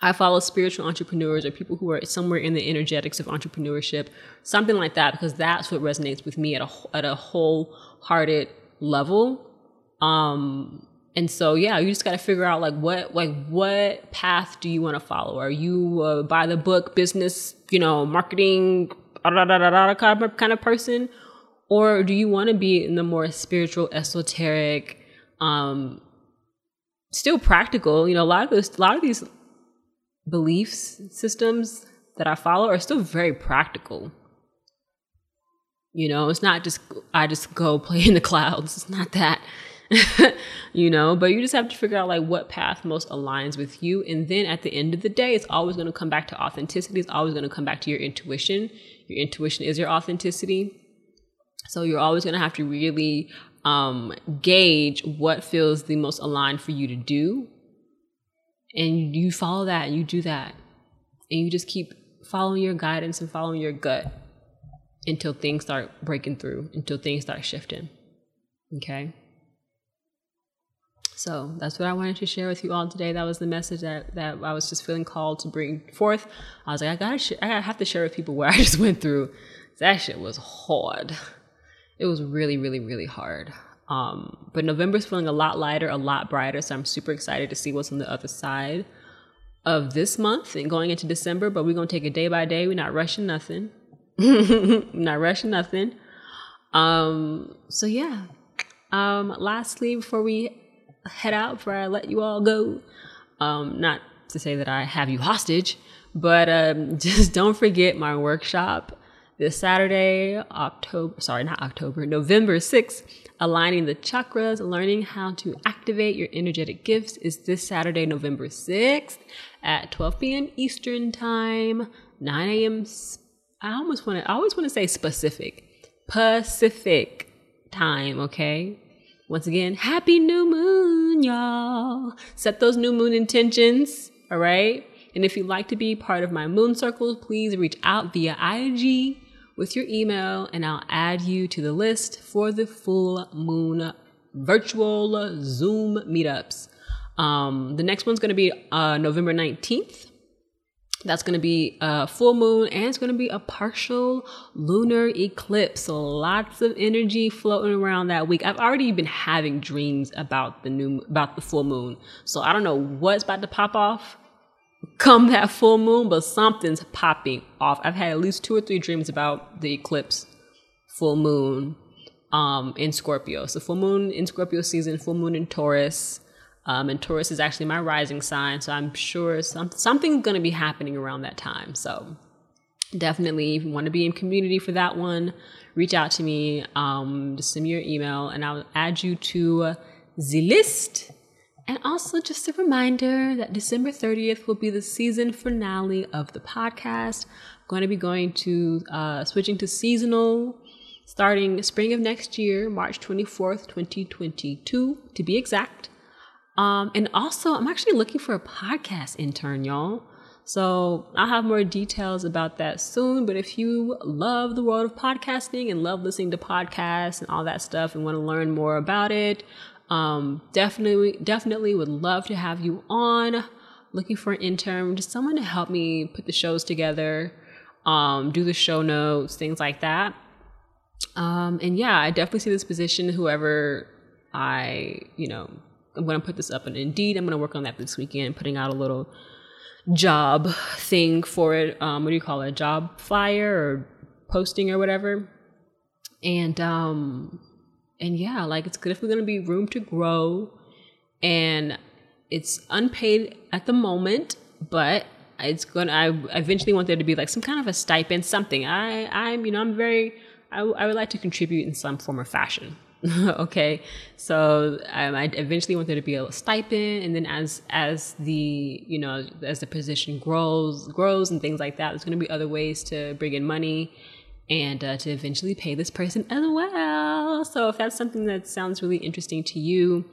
I follow spiritual entrepreneurs or people who are somewhere in the energetics of entrepreneurship, something like that, because that's what resonates with me at a at a wholehearted level. Um, and so yeah, you just got to figure out like what like what path do you want to follow? Are you uh, by the book business, you know, marketing kind of person, or do you want to be in the more spiritual, esoteric, um, still practical? You know, a lot of those, a lot of these beliefs systems that I follow are still very practical. You know, it's not just I just go play in the clouds. It's not that. you know, but you just have to figure out like what path most aligns with you. And then at the end of the day, it's always going to come back to authenticity. It's always going to come back to your intuition. Your intuition is your authenticity. So you're always going to have to really um, gauge what feels the most aligned for you to do. And you follow that and you do that. And you just keep following your guidance and following your gut until things start breaking through, until things start shifting. Okay? So that's what I wanted to share with you all today. That was the message that, that I was just feeling called to bring forth. I was like, I gotta, sh- I gotta have to share with people where I just went through. That shit was hard. It was really, really, really hard. Um, but November's feeling a lot lighter, a lot brighter. So I'm super excited to see what's on the other side of this month and going into December. But we're gonna take it day by day. We're not rushing nothing. not rushing nothing. Um, so yeah. Um, lastly, before we head out before I let you all go. Um, not to say that I have you hostage, but um, just don't forget my workshop this Saturday, October, sorry, not October, November 6th, aligning the chakras, learning how to activate your energetic gifts is this Saturday, November 6th at 12 p.m. Eastern Time, 9 a.m. I almost want to, I always want to say specific, Pacific time, okay? Once again, happy new moon, y'all. Set those new moon intentions, all right? And if you'd like to be part of my moon circles, please reach out via IG with your email and I'll add you to the list for the full moon virtual Zoom meetups. Um, the next one's going to be uh, November 19th that's going to be a full moon and it's going to be a partial lunar eclipse. So lots of energy floating around that week. I've already been having dreams about the new about the full moon. So I don't know what's about to pop off come that full moon, but something's popping off. I've had at least two or three dreams about the eclipse full moon um in Scorpio. So full moon in Scorpio season, full moon in Taurus. Um, and Taurus is actually my rising sign, so I'm sure some, something's going to be happening around that time. So definitely, if you want to be in community for that one, reach out to me. Um, just send me your email, and I'll add you to the list. And also, just a reminder that December 30th will be the season finale of the podcast. I'm going to be going to uh, switching to seasonal starting spring of next year, March 24th, 2022, to be exact. Um, and also, I'm actually looking for a podcast intern, y'all. So I'll have more details about that soon. But if you love the world of podcasting and love listening to podcasts and all that stuff and want to learn more about it, um, definitely, definitely would love to have you on. Looking for an intern, just someone to help me put the shows together, um, do the show notes, things like that. Um, and yeah, I definitely see this position. Whoever I, you know, I'm going to put this up on Indeed. I'm going to work on that this weekend, putting out a little job thing for it. Um, what do you call it? A job flyer or posting or whatever. And um, and yeah, like it's definitely going to be room to grow, and it's unpaid at the moment, but it's gonna. I eventually want there to be like some kind of a stipend, something. I I'm you know I'm very. I, I would like to contribute in some form or fashion. okay so um, i eventually want there to be a stipend and then as as the you know as the position grows grows and things like that there's going to be other ways to bring in money and uh, to eventually pay this person as well so if that's something that sounds really interesting to you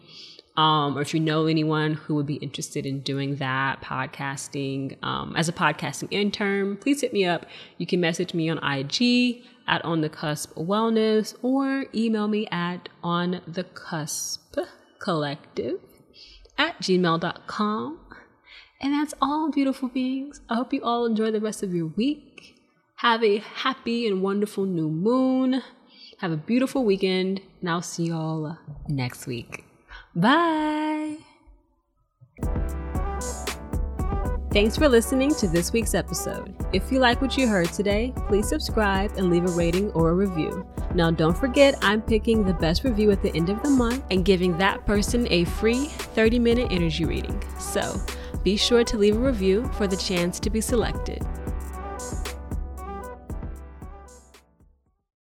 um, or if you know anyone who would be interested in doing that podcasting um, as a podcasting intern please hit me up you can message me on ig at On the Cusp Wellness or email me at On the Cusp Collective at gmail.com. And that's all, beautiful beings. I hope you all enjoy the rest of your week. Have a happy and wonderful new moon. Have a beautiful weekend, and I'll see y'all next week. Bye. Thanks for listening to this week's episode. If you like what you heard today, please subscribe and leave a rating or a review. Now, don't forget, I'm picking the best review at the end of the month and giving that person a free 30 minute energy reading. So be sure to leave a review for the chance to be selected.